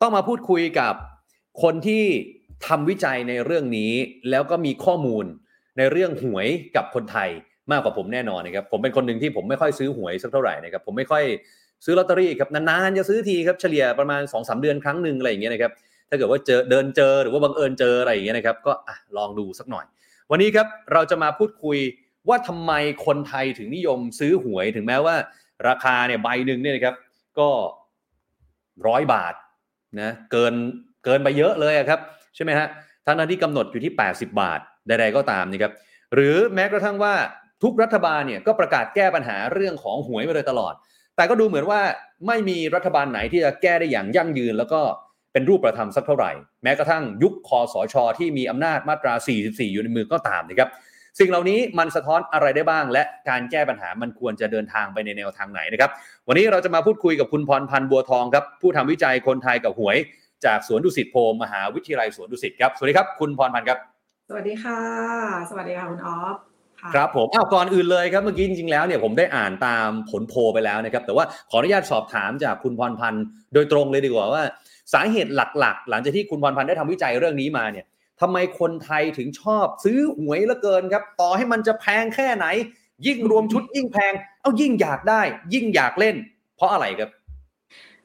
ต้องมาพูดคุยกับ คนที่ทำวิจัยในเรื่องนี้ แล้วก็มีข้อมูลในเรื่องหวยกับคนไทยมากกว่าผมแน่นอนนะครับผมเป็นคนหนึ่งที่ผมไม่ค่อยซื้อหวยสักเท่าไหร่นะครับผมไม่ค่อยซื้อลอตเตอรี่ครับนานๆจะซื้อทีครับเฉลี่ยประมาณ2อสเดือนครั้งหนึ่งอะไรอย่างเงี้ยนะครับถ้าเกิดว่าเจอเดินเจอหรือว่าบังเอิญเจออะไรอย่างเงี้ยนะครับก็ลองดูสักหน่อย วันนี้ครับเราจะมาพูดคุยว่าทำไมคนไทยถึงนิยมซื้อหวยถึงแม้ว่า ราคาเนี่ยใบหนึ่งเนี่ยนะครับก็ร้อยบาทนะเกิน เกินไปเยอะเลยครับใช่ไหมฮะทั้งนั้นที่กำหนดอยู่ที่ 80 บาทใดๆก็ตามนะครับหรือแม้กระทั่งว่าทุกรัฐบาลเนี่ยก็ประกาศแก้ปัญหาเรื่องของหวยมาโดยตลอด แต่ก็ดูเหมือนว่าไม่มีรัฐบาลไหนที่จะแก้ได้อย่างยั่งยืน แล้วก็เป็นรูปประธรรมสักเท่าไหร่ แม้กระทั่งยุคคอสชที่มีอำนาจมาตรา 44 อยู่ในมือก็ตามนะครับสิ่งเหล่านี้มันสะท้อนอะไรได้บ้าง และการแก้ปัญหามันควรจะเดินทางไปในแนวทางไหนนะครับ วันนี้เราจะมาพูดคุยกับคุณพรพันธ์บัวทองครับผู้ทำวิจัยคนไทยกับหวย จากสวนดุสิตโพมหาวิทยาลัยสวนดุสิตครับ สวัสดีครับ คุณพรพันธ์ครับ สวัสดีค่ะ สวัสดีค่ะคุณออฟครับผมอ้าวก่อนอื่นเลยครับเมื่อกี้จริงๆแล้วเนี่ยผมได้อ่านตามผลโพลไปแล้วนะครับ แต่ว่าขออนุญาตสอบถามจากคุณพรพันธ์โดยตรงเลยดีกว่าว่า สาเหตุหลักๆ หลังจากที่คุณพรพันธ์ได้ทำวิจัยเรื่องนี้มาเนี่ยทำไมคนไทยถึงชอบซื้อหวยเหลือเกินครับ ต่อให้มันจะแพงแค่ไหน ยิ่งรวมชุดยิ่งแพง เอายิ่งอยากได้ ยิ่งอยากเล่น เพราะอะไรครับ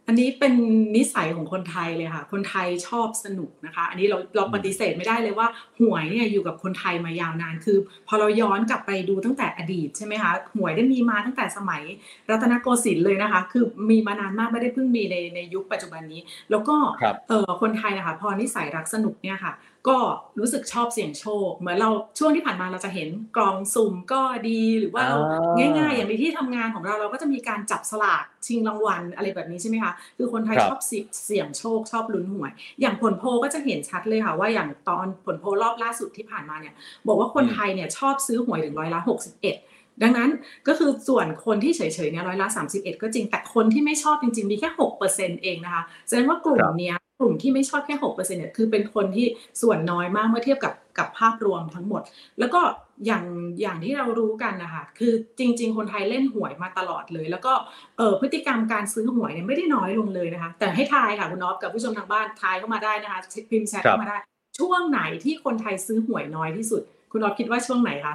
อันนี้เป็นนิสัยของคนไทยเลยค่ะ คนไทยชอบสนุกนะคะ อันนี้เราเราปฏิเสธไม่ได้เลยว่าหวยเนี่ยอยู่กับคนไทยมายาวนาน คือ พอเราย้อนกลับไปดูตั้งแต่อดีตใช่ไหมคะ หวยได้มีมาตั้งแต่สมัยรัตนโกสินทร์เลยนะคะ คือมีมานานมากไม่ได้เพิ่งมีในในยุคปัจจุบันนี้ แล้วก็ครับเออคนไทยนะคะพอนิสัยรักสนุกเนี่ยค่ะก็รู้สึกชอบเสี่ยงโชค เหมือนเราช่วงที่ผ่านมาเราจะเห็นกล่องสุ่มก็ดีหรือว่าเราอ่าง่าย ๆ อย่างในที่ทำงานของเราเราก็จะมีการจับสลากชิงรางวัลอะไรแบบนี้ใช่ไหมคะคือคนไทยครับชอบเสี่ยเสี่ยงโชคชอบลุ้นหวย อย่างผลโพลก็จะเห็นชัดเลยค่ะ ว่าอย่างตอนผลโพลรอบล่าสุดที่ผ่านมาเนี่ย บอกว่าคนไทยเนี่ยชอบซื้อหวยถึงร้อยละหกสิบเอ็ดดังนั้นก็คือส่วนคนที่เฉยๆเนี่ยร้อยละสามสิบเอ็ดก็จริงแต่คนที่ไม่ชอบจริงๆ มีแค่หกเปอร์เซ็นต์เองนะคะแสดงว่ากลุ่มครับเนี้ย กลุ่มที่ไม่ชอบแค่หกเปอร์เซ็นต์เนี่ยคือเป็นคนที่ส่วนน้อยมากเมื่อเทียบกับกับภาพรวมทั้งหมด แล้วก็อย่างอย่างที่เรารู้กันนะคะคือจริง ๆ คนไทยเล่นหวยมาตลอดเลย แล้วก็เออพฤติกรรมการซื้อหวยเนี่ยไม่ได้น้อยลงเลยนะคะ แต่ให้ทายค่ะคุณน็อฟกับผู้ชมทางบ้านทายเข้ามาได้นะคะพิมพ์แชทครับเข้ามาได้ ช่วงไหนที่คนไทยซื้อหวยน้อยที่สุด คุณน็อฟคิดว่าช่วงไหนคะ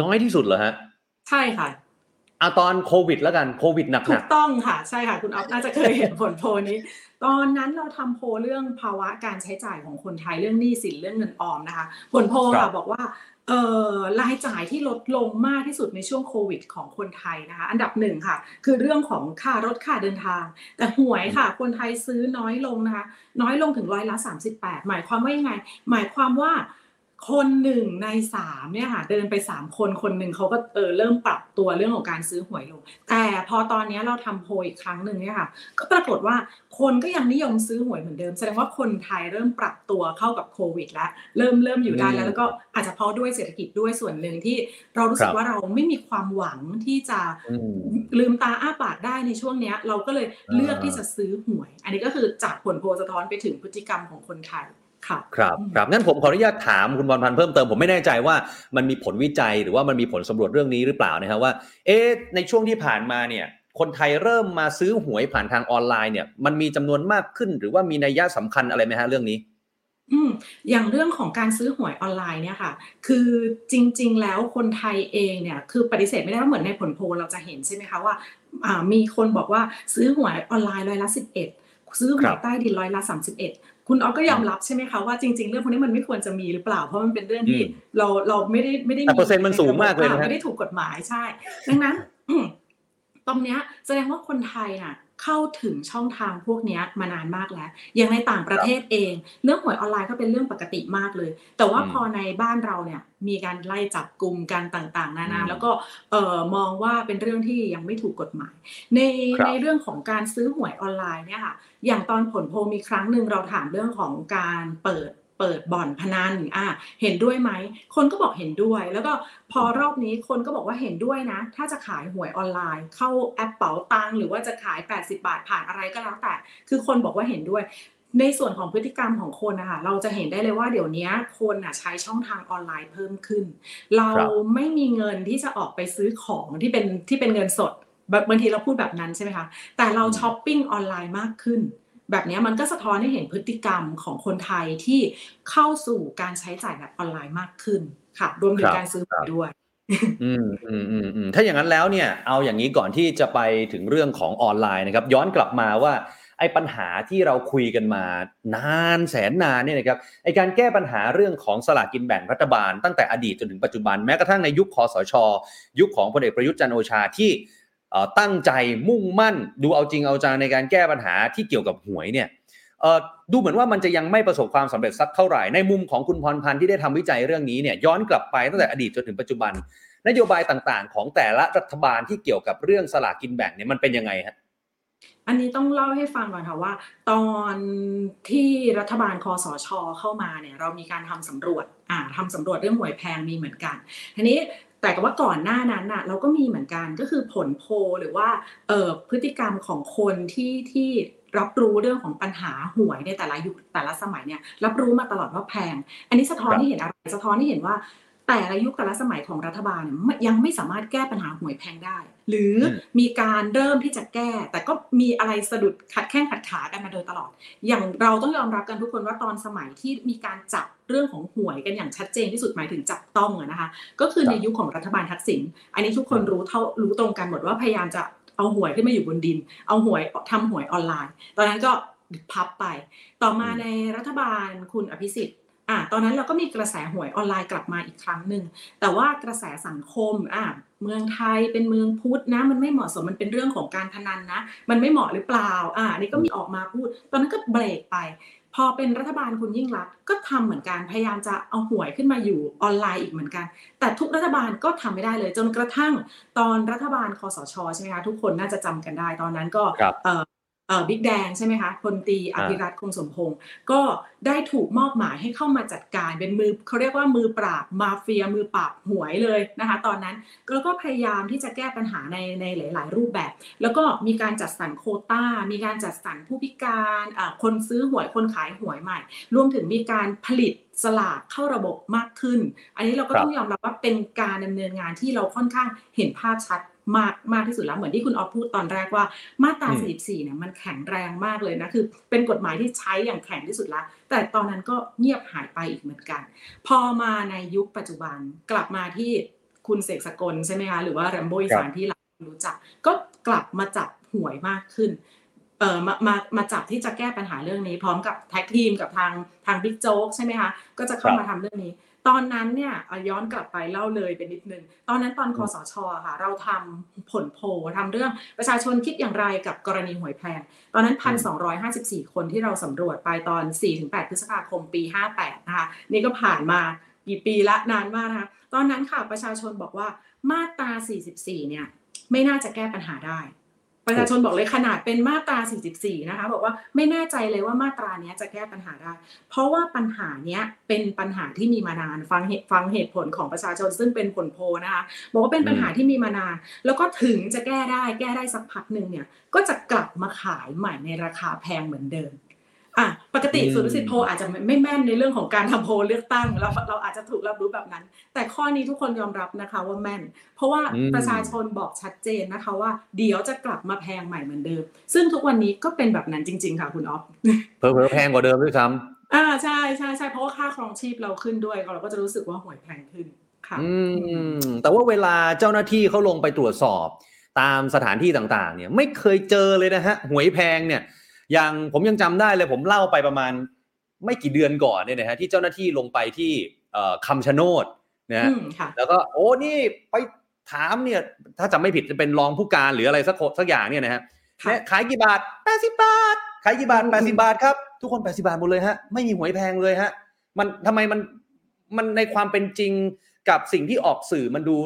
น้อยที่สุดเหรอฮะใช่ค่ะ เอาตอนโควิดแล้วกันโควิดหนัถูกกต้องค่ะใช่ค่ะ คุณออฟน่าจะเคยเห็นผลโพลนี้ ตอนนั้นเราทำโพลเรื่องภาวะการใช้จ่ายของคนไทยเรื่องหนี้สินเรื่องเงินออมนะคะ ผลโพลครัค่ะบบอกว่าเอ่อรายจ่ายที่ลดลงมากที่สุดในช่วงโควิดของคนไทยนะคะ อันดับหนึ่งค่ะ คือเรื่องของค่ารถค่าเดินทาง แต่หวยค่ะ คนไทยซื้อน้อยลงนะคะ น้อยลงถึงร้อยละ38 หมายความว่ายังไง หมายความว่า คนหนึ่งในสามเนี่ยค่ะเดินไปสามคนคนหนึ่งเขาก็เออเริ่มปรับตัวเรื่องของการซื้อหวยลง แต่พอตอนนี้เราทำโพลอีกครั้งหนึ่งเนี่ยค่ะ ก็ปรากฏว่าคนก็ยังนิยมซื้อหวยเหมือนเดิม แสดงว่าคนไทยเริ่มปรับตัวเข้ากับโควิดแล้วเริ่มเริ่มอยู่ได้แล้วแล้วก็อาจจะเพราะด้วยเศรษฐกิจด้วยส่วนหนึ่งที่เรารู้สึคกรับว่าเราไม่มีความหวังที่จะๆอืมลืมตาอ้าปากได้ในช่วงเนี้ย เราก็เลยเลือกอ่าที่จะซื้อหวย อันนี้ก็คือจากผลโพลสะท้อนไปถึงพฤติกรรมของคนไทย ค่ะครับอืมครับงั้นผมขออนุญาตถามคุณบอลพันธ์เพิ่มเติมผมไม่แน่ใจว่ามันมีผลวิจัยหรือว่ามันมีผลสำรวจเรื่องนี้หรือเปล่านะครับว่า เอ๊ะในช่วงที่ผ่านมาเนี่ยคนไทยเริ่มมาซื้อหวยผ่านทางออนไลน์เนี่ยมันมีจำนวนมากขึ้น หรือว่ามีนัยยะสำคัญอะไรไหมฮะเรื่องนี้อืมอย่างเรื่องของการซื้อหวยออนไลน์เนี่ยค่ะ คือจริง ๆ แล้วคนไทยเองเนี่ยคือปฏิเสธไม่ได้ว่าเหมือนในผลโพลเราจะเห็นใช่ไหมคะว่าอ่ามีคนบอกว่าซื้อหวยออนไลน์ร้อยละสิบเอ็ดซื้อหครัวยบใต้ดินร้อยละสามสิบเอ็ด คุณออฟก็ยอมรับใช่ไหมคะว่าจริง ๆ เรื่องพวกนี้มันไม่ควรจะมีหรือเปล่าเพราะมันเป็นเรื่องที่อืมเราเราไม่ได้ไม่ได้แต่เปอร์เซ็นต์มันสูงมากเลยนะฮะอ่ไม่ได้ถูกกฎหมายใช่ ดังนั้นตรงเนี้ยแสดงว่าคนไทยน่ะเข้าถึงช่องทางพวกเนี้ยมานานมากแล้ว อย่างในต่างประเทศเอง เรื่องหวยออนไลน์ก็เป็นเรื่องปกติมากเลย แต่ว่าอืมพอในบ้านเราเนี่ยมีการไล่จับกลุ่มกันต่างๆ นานาอืมแล้วก็เอ่อมองว่าเป็นเรื่องที่ยังไม่ถูกกฎหมาย ในครับในเรื่องของการซื้อหวยออนไลน์เนี่ยค่ะ อย่างตอนผลโพลมีครั้งหนึ่งเราถามเรื่องของการเปิดเปิดบ่อนพนันอะเห็นด้วยไหม คนก็บอกเห็นด้วย แล้วก็พอรอบนี้คนก็บอกว่าเห็นด้วยนะ ถ้าจะขายหวยออนไลน์ เข้าแอปเป๋าตังค์หรือว่าจะขาย 80 บาทผ่านอะไรก็แล้วแต่ คือคนบอกว่าเห็นด้วย ในส่วนของพฤติกรรมของคนนะคะเราจะเห็นได้เลยว่าเดี๋ยวนี้คนอะใช้ช่องทางออนไลน์เพิ่มขึ้น เราครับไม่มีเงินที่จะออกไปซื้อของที่เป็นที่เป็นเงินสด บางบางทีเราพูดแบบนั้นใช่ไหมคะ แต่เราอืมช้อปปิ้งออนไลน์มากขึ้น แบบเนี้ยมันก็สะท้อนให้เห็นพฤติกรรมของคนไทยที่เข้าสู่การใช้จ่ายแบบออนไลน์มากขึ้นค่ะ รวมถึคงรับการซื้อหวยด้วยอืมอืมอืมอืมถ้าอย่างนั้นแล้วเนี่ย เอาอย่างนี้ก่อนที่จะไปถึงเรื่องของออนไลน์นะครับ ย้อนกลับมาว่าไอ้ปัญหาที่เราคุยกันมานานแสนนานเนี่ยนะครับไอ้การแก้ปัญหาเรื่องของสลากกินแบ่งรัฐบาล ตั้งแต่อดีตจนถึงปัจจุบันแม้กระทั่งในยุคคอสช ยุคของพลเอกประยุทธ์จันทร์โอชาที่เอ่อ ตั้งใจมุ่งมั่น ดูเอาจริงเอาจังในการแก้ปัญหาที่เกี่ยวกับหวยเนี่ยดูเหมือนว่ามันจะยังไม่ประสบความสำเร็จสักเท่าไหร่ในมุมของคุณพรพันธ์ที่ได้ทำวิจัยเรื่องนี้เนี่ยย้อนกลับไปตั้งแต่อดีตจนถึงปัจจุบัน นโยบายต่างๆ ของแต่ละรัฐบาลที่เกี่ยวกับเรื่องสลากกินแบ่งเนี่ยมันเป็นยังไงฮะอันนี้ต้องเล่าให้ฟังก่อนค่ะว่า ตอนที่รัฐบาลคอสชเข้ามาเนี่ยเรามีการทำสำรวจอ่าทำสำรวจเรื่องหวยแพงมีเหมือนกันทีนี้ แต่ว่าก่อนหน้านั้นน่ะเราก็มีเหมือนกันก็คือผลโพหรือว่าเอ่อพฤติกรรมของคนที่ที่รับรู้เรื่องของปัญหาหวยในแต่ละยุคแต่ละสมัยเนี่ยรับรู้มาตลอดว่าแพง อันนี้สะท้อนที่เห็นอะไรสะท้อนที่เห็นว่าแต่ละยุคแต่ละสมัยของรัฐบาลเนี่ยยังไม่สามารถแก้ปัญหาหวยแพงได้ หรืออมมีการเริ่มที่จะแก้ แต่ก็มีอะไรสะดุดขัดแข้งขัดขากันมาโดยตลอด อย่างเราต้องยอมรับกันทุกคนว่าตอนสมัยที่มีการจับเรื่องของหวยกันอย่างชัดเจนที่สุดหมายถึงจับต้องอะนะคะ ก็คือครับในยุคของรัฐบาลทักษิณอันนี้ทุกคนอืมรู้เท่ารู้ตรงกันหมดว่าพยายามจะเอาหวยขึ้นมาอยู่บนดิน เอาหวยทำหวยออนไลน์ ตอนนั้นก็พับไป ต่อมาในรัฐบาลคุณอภิสิทธิ์ อะตอนนั้นเราก็มีกระแสหวยออนไลน์กลับมาอีกครั้งหนึ่งแต่ว่ากระแสสังคมอะเมืองไทยเป็นเมืองพุทธนะ มันไม่เหมาะสมมันเป็นเรื่องของการพนันนะ มันไม่เหมาะหรือเปล่าอะอันนี้ก็มีออกมาพูด ตอนนั้นก็เบรกไปพพอเป็นรัฐบาลคุณยิ่งรักก็ทำเหมือนกันพยายามจะเอาหวยขึ้นมาอยู่ออนไลน์อีกเหมือนกัน แต่ทุกรัฐบาลก็ทำไม่ได้เลย จนกระทั่งตอนรัฐบาลคอสชใช่ไหมคะทุกคนน่าจะจำกันได้ตอนนั้นก็เอ่อ บิ๊กแดงใช่ไหมคะพลตีอภิรัตคงสมพงศ์ก็ได้ถูกมอบหมายให้เข้ามาจัดการเป็นมือเขาเรียกว่ามือปราบมาเฟีย มือปราบหวยเลยนะคะ ตอนนั้นแล้วก็พยายามที่จะแก้ปัญหาในในหลาย ๆ รูปแบบ แล้วก็มีการจัดสรรโคต้า มีการจัดสรรผู้พิการคนซื้อหวยคนขายหวยใหม่ รวมถึงมีการผลิตสลากเข้าระบบมากขึ้น อันนี้เราก็ต้องยอมรับว่าเป็นการดำเนินงานที่เราค่อนข้างเห็นภาพชัด มากมากที่สุดแล้วเหมือนที่คุณออฟพูดตอนแรกว่ามาตรา 44 เนี่ยมันแข็งแรงมากเลยนะคือ เป็นกฎหมายที่ใช้อย่างแข็งที่สุดแล้ว แต่ตอนนั้นก็เงียบหายไปอีกเหมือนกัน พอมาในยุคปัจจุบันกลับมาที่คุณเสกสกลใช่ไหมคะหรือว่าแรมโบอีสานที่เรารู้จัก ก็กลับมาจับหวยมากขึ้นเออมามามาจับที่จะแก้ปัญหาเรื่องนี้ พร้อมกับแท็กทีมกับทางทางบิ๊กโจ๊กใช่ไหมคะก็จะเข้ามาทำเรื่องนี้ ตอนนั้นเนี่ยย้อนกลับไปเล่าเลยเป็นนิดนึง ตอนนั้นตอนคอสชค่ะ เราทำผลโพทำเรื่องประชาชนคิดอย่างไรกับกรณีหวยแพงตอนนั้นพันสองร้อยห้าสิบสี่คนที่เราสำรวจไปตอนสี่ถึงแปดพฤษภาคมปีห้าแปดนะคะนี่ก็ผ่านมากี่ปีละนานมากนะคะตอนนั้นค่ะประชาชนบอกว่ามาตราสี่สิบสี่เนี่ย ไม่น่าจะแก้ปัญหาได้ ประชาชนบอกเลยขนาดเป็นมาตรา 44 นะคะ บอกว่าไม่แน่ใจเลยว่ามาตราเนี้ยจะแก้ปัญหาได้ เพราะว่าปัญหาเนี้ยเป็นปัญหาที่มีมานานฟังเหตุฟังเหตุผลของประชาชนซึ่งเป็นผลโพนะคะ บอกว่าเป็นปัญหาที่มีมานาน แล้วก็ถึงจะแก้ได้แก้ได้สักพักหนึ่งเนี่ยก็จะกลับมาขายใหม่ในราคาแพงเหมือนเดิม อะปกติสุนทรสิทธิ์โพอาจจะไม่แม่นในเรื่องของการทำโพเลือกตั้งเราเราอาจจะถูกรับรู้แบบนั้น แต่ข้อนี้ทุกคนยอมรับนะคะว่าแม่น เพราะว่าประชาชนบอกชัดเจนนะคะว่าเดี๋ยวจะกลับมาแพงใหม่เหมือนเดิม ซึ่งทุกวันนี้ก็เป็นแบบนั้นจริง ๆ ค่ะคุณอ๊อฟเพอเพอแพงกว่าเดิมด้วยซ้ำอ่าใช่ใช่ใช่เพราะว่าค่าครองชีพเราขึ้นด้วยเราก็จะรู้สึกว่าหวยแพงขึ้นค่ะอืมแต่ว่าเวลาเจ้าหน้าที่เขาลงไปตรวจสอบ ตามสถานที่ต่างๆ เนี่ยไม่เคยเจอเลยนะฮะหวยแพงเนี่ย อย่างผมยังจำได้เลยผมเล่าไปประมาณไม่กี่เดือนก่อนเนี่ยนะฮะที่เจ้าหน้าที่ลงไปที่คำชะโนดนะฮะแล้วก็โอ้นี่ไปถามเนี่ยถ้าจำไม่ผิดจะเป็นรองผู้การหรืออะไรสักสักอย่างเนี่ยนะฮะขายกี่บาทแปดสิบบาท ขายกี่บาทแปดสิบาทครับ ทุกคนแปดสิบาทหมดเลยฮะ ไม่มีหวยแพงเลยฮะ มันทำไมมันมันในความเป็นจริงกับสิ่งที่ออกสื่อมันดู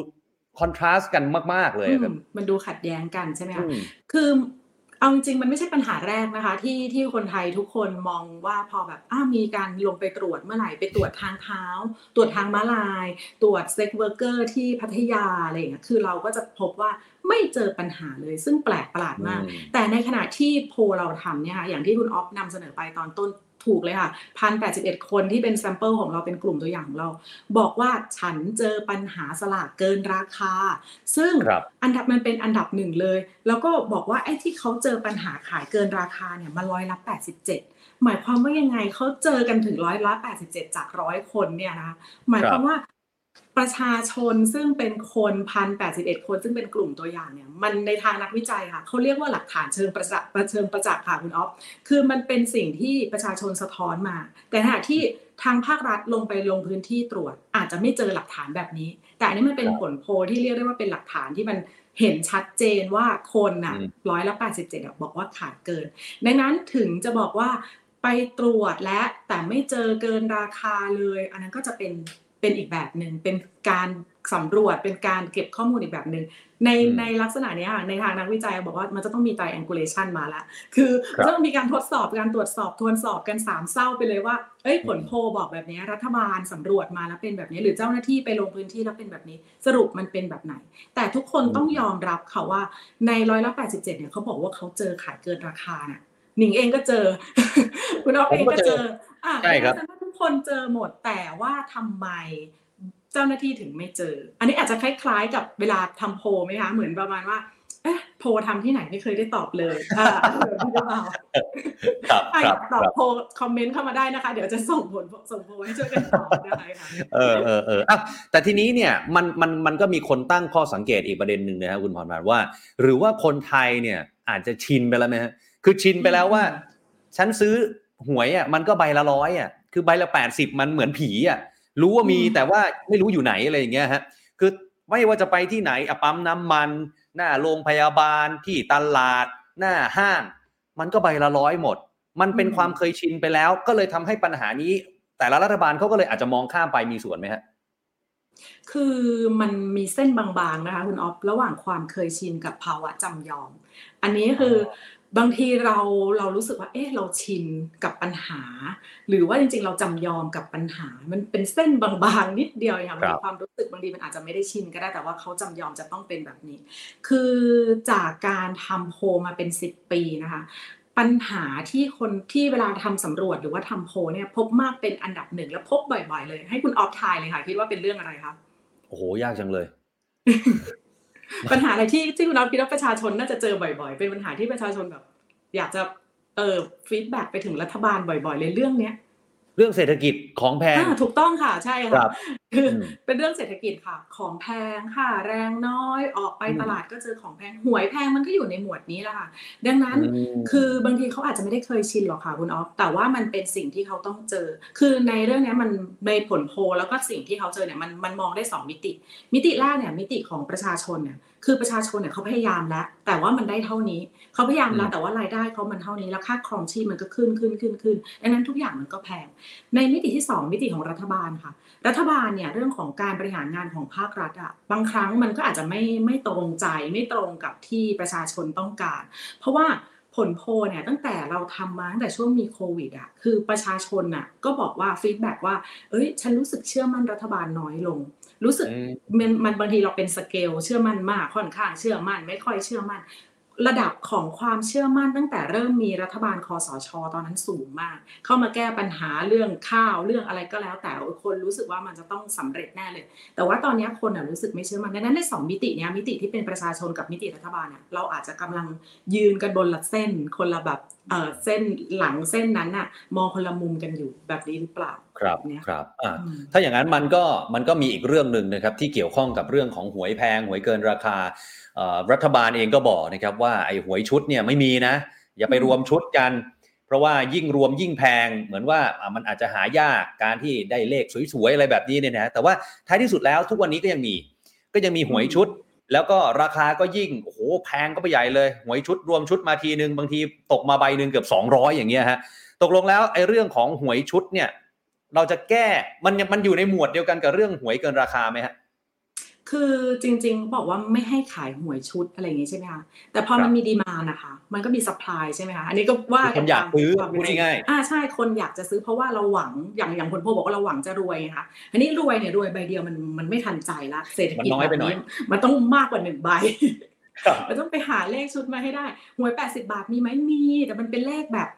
คอนทราสต์กันมาก ๆ เลย มันดูขัดแย้งกันใช่ไหมคะคือ เอาจริงมันไม่ใช่ปัญหาแรกนะคะ ที่ที่คนไทยทุกคนมองว่าพอแบบอ้ามีการลงไปตรวจเมื่อไหร่ไปตรวจทางเท้า ตรวจทางม้าลาย ตรวจ sex worker ที่พัทยาอะไรอย่างเงี้ยคือเราก็จะพบว่าไม่เจอปัญหาเลย ซึ่งแปลกประหลาดมาก แต่ในขณะที่โพลเราทำเนี่ยค่ะอย่างที่คุณออฟนำเสนอไปตอนต้น ถูกเลยค่ะพันแปดสิบเอ็ดคนที่เป็น sample ของเราเป็นกลุ่มตัวอย่างของเรา บอกว่าฉันเจอปัญหาสลากเกินราคา ซึ่งอันดับมันเป็นอันดับหนึ่งเลย แล้วก็บอกว่าไอ้ที่เขาเจอปัญหาขายเกินราคาเนี่ยมันร้อยละแปดสิบเจ็ดหมายความว่ายังไงเขาเจอกันถึงร้อยละแปดสิบเจ็ดจากร้อยคนเนี่ยนะหมายความว่า ประชาชนซึ่งเป็นคนพันแปดสิบเอ็ดคนซึ่งเป็นกลุ่มตัวอย่างเนี่ยมันในทางนักวิจัยค่ะเขาเรียกว่าหลักฐานเชิงประจักษ์เชิงประจักษ์ค่ะคุณอ๊อฟคือมันเป็นสิ่งที่ประชาชนสะท้อนมา แต่ขณะที่ทางภาครัฐลงไปลงพื้นที่ตรวจ อาจจะไม่เจอหลักฐานแบบนี้ แต่อันนี้มันเป็นผลโพที่เรียกได้ว่าเป็นหลักฐานที่มันเห็นชัดเจนว่าคนน่ะร้อยละแปดสิบเจ็ดบอกว่าขาดเกิน ดังนั้นถึงจะบอกว่าไปตรวจและแต่ไม่เจอเกินราคาเลย อันนั้นก็จะเป็น เป็นอีกแบบหนึ่งเป็นการสำรวจเป็นการเก็บข้อมูลอีกแบบหนึ่งในในลักษณะนี้ค่ะในทางนักวิจัยบอกว่ามันจะต้องมีไตแองกูเลชันมาแล้วคือจะต้องมีการทดสอบการตรวจสอบทวนสอบกันสามเศร้าไปเลยว่าเอ้ยผลโพบอกแบบนี้รัฐบาลสำรวจมาแล้วเป็นแบบนี้ หรือเจ้าหน้าที่ไปลงพื้นที่แล้วเป็นแบบนี้ สรุปมันเป็นแบบไหน แต่ทุกคนต้องยอมรับค่ะว่าในร้อยละแปดสิบเจ็ดเนี่ยเขาบอกว่าเขาเจอขายเกินราคาน่ะหนิงเองก็เจอ คุณอ๊อฟเองก็เจออ่าใช่ครับทุก คนเจอหมดแต่ว่าทำไมเจ้าหน้าที่ถึงไม่เจอ อันนี้อาจจะคล้ายๆ กับเวลาทำโพไหมคะ เหมือนประมาณว่าเอ๊ะโพทำที่ไหนไม่เคยได้ตอบเลยอ่าพี่เปล่าครับครับตอบโพคอมเมนต์เข้ามาได้นะคะ เดี๋ยวจะส่งผลส่งโพให้ช่วยกันตอบได้ค่ะเออเออเออแต่ทีนี้เนี่ยมันมันมันก็มีคนตั้งข้อสังเกตอีกประเด็นหนึ่งนะครับคุณพรมานว่า หรือว่าคนไทยเนี่ยอาจจะชินไปแล้วไหมฮะคือชินไปแล้วว่า ฉันซื้อหวยอะมันก็ใบละร้อยอะ คือใบละแปดสิบมันเหมือนผีอะรู้ว่ามีแต่ว่าไม่รู้อยู่ไหนอะไรอย่างเงี้ยฮะคือไม่ว่าจะไปที่ไหนอปั๊มน้ำมัน หน้าโรงพยาบาลที่ตลาด หน้าห้าง มันก็ใบละร้อยหมด มันเป็นอืมความเคยชินไปแล้ว ก็เลยทำให้ปัญหานี้ แต่ละรัฐบาลเขาก็เลยอาจจะมองข้ามไปมีส่วนไหมฮะคือมันมีเส้นบางๆนะคะคุณออฟระหว่างความเคยชินกับภาวะจำยอม อันนี้คืออ บางทีเราเรารู้สึกว่า เอ๊ะเราชินกับปัญหา หรือว่าจริง ๆ เราจำยอมกับปัญหา มันเป็นเส้นบางๆนิดเดียวอย่างครัมีบความรู้สึกบางทีมันอาจจะไม่ได้ชินก็ได้แต่ว่าเขาจำยอมจะต้องเป็นแบบนี้ คือจากการทำโพลมาเป็นสิบปีนะคะปัญหาที่คนที่เวลาทำสำรวจหรือว่าทำโพลเนี่ยพบมากเป็นอันดับหนึ่งและพบบ่อย ๆ เลย ให้คุณออฟทายเลยค่ะ คิดว่าเป็นเรื่องอะไรคะโอ้โหยากจังเลย ปัญหาอะไรที่ที่คุณน้องคิดว่าประชาชนน่าจะเจอบ่อยๆ เป็นปัญหาที่ประชาชนแบบ อยากจะเออฟีดแบ็กไปถึงรัฐบาลบ่อยๆเลยเรื่องเนี้ย เรื่องเศรษฐกิจของแพงอ่าถูกต้องค่ะใช่ครัค่ะบ คืออมเป็นเรื่องเศรษฐกิจค่ะ ของแพงค่ะแรงน้อยออกไปอืมตลาดก็เจอของแพงหวยแพงมันก็อยู่ในหมวดนี้แหละค่ะ ดังนั้นมคือบางทีเขาอาจจะไม่ได้เคยชินหรอกค่ะคุณออฟแต่ว่ามันเป็นสิ่งที่เขาต้องเจอ คือในเรื่องเนี้ยมันในผลโพลแล้วก็สิ่งที่เขาเจอเนี่ยมันมันมองได้สองมิติ มิติแรกเนี่ยมิติของประชาชนเนี่ยคือประชาชนเนี่ยเขาพยายามแล้ว แต่ว่ามันได้เท่านี้เขาพยายามแล้วอืมแต่ว่ารายได้เขามันเท่านี้แล้วค่าครองชีพมันก็ขึ้นขึ้นขึ้นขึ้นดังนั้นทุกอย่างมันก็แพงในมิติที่สองมิติของรัฐบาลค่ะ รัฐบาลเนี่ยเรื่องของการบริหารงานของภาครัฐอะบางครั้งมันก็อาจจะไม่ไม่ตรงใจไม่ตรงกับที่ประชาชนต้องการ เพราะว่าผลโพลเนี่ยตั้งแต่เราทำมาตั้งแต่ช่วงมีโควิดอะคือประชาชนอะก็บอกว่า feedback ว่า เอ้ย ฉันรู้สึกเชื่อมั่นรัฐบาลน้อยลง รู้สึกอืมมันมันบางทีเราเป็นสเกลเชื่อมั่นมากค่อนข้างเชื่อมั่น ไม่ค่อยเชื่อมั่น ระดับของความเชื่อมั่นตั้งแต่เริ่มมีรัฐบาลคสช. ตอนนั้นสูงมาก เข้ามาแก้ปัญหาเรื่องข้าวเรื่องอะไรก็แล้ว แต่คนรู้สึกว่ามันจะต้องสำเร็จแน่เลย แต่ว่าตอนนี้คนอะรู้สึกไม่เชื่อมั่นดังนั้นในสองมิติเนี้ยมิติที่เป็นประชาชนกับมิติรัฐบาลเนี่ยเราอาจจะกำลังยืนกันบนละเส้น คนละแบบเออเส้นหลังเส้นนั้นน่ะมองคนละมุมกันอยู่แบบนี้หรือเปล่าครับเนี่ยครับอ่าอืมถ้าอย่างนั้นมันก็มันก็มีอีกเรื่องหนึ่งนะครับที่เกี่ยวข้องกับเรื่องของหวยแพงหวยเกินราคาเอ่อ รัฐบาลเองก็บอกนะครับว่าไอ้หวยชุดเนี่ยไม่มีนะ อย่าไปรวมชุดกัน เพราะว่ายิ่งรวมยิ่งแพงเหมือนว่าอะมันอาจจะหายากการที่ได้เลขสวยๆอะไรแบบนี้เนี่ยนะแต่ว่าท้ายที่สุดแล้วทุกวันนี้ก็ยังมี ก็ยังมีหวยชุด แล้วก็ราคาก็ยิ่งโอ้โหแพงก็ไปใหญ่เลย หวยชุดรวมชุดมาทีนึงบางทีตกมาใบหนึ่งเกือบ 200 อย่างเงี้ยฮะตกลงแล้วไอ้เรื่องของหวยชุดเนี่ยเราจะแก้มันยังมันอยู่ในหมวดเดียวกันกับเรื่องหวยเกินราคาไหมฮะ คือจริงๆบอกว่าไม่ให้ขายหวยชุดอะไรอย่างงี้ใช่ไหมคะแต่พอครับมันมีดีมานะคะ มันก็มีสปายใช่ไหมคะอันนี้ก็ว่าคนอยากซื้อตมควมพูดเป็นจริง่ายอ่าใช่คนอยากจะซื้อเพราะว่าเราหวังอย่างอย่างคนโพบอกว่าเราหวังจะรวยไงคะอันนี้รวยเนี่ยรวยใบเดียวมันมันไม่ทันใจละเศรษฐกิจมันน้อยไปแบบหน่อยนี้มันต้องมากกว่าหนึ่งใบครับมันต้องไปหาเลขชุดมาให้ได้หวย80 บาทมีไหมมี แต่มันเป็นเลขแบบ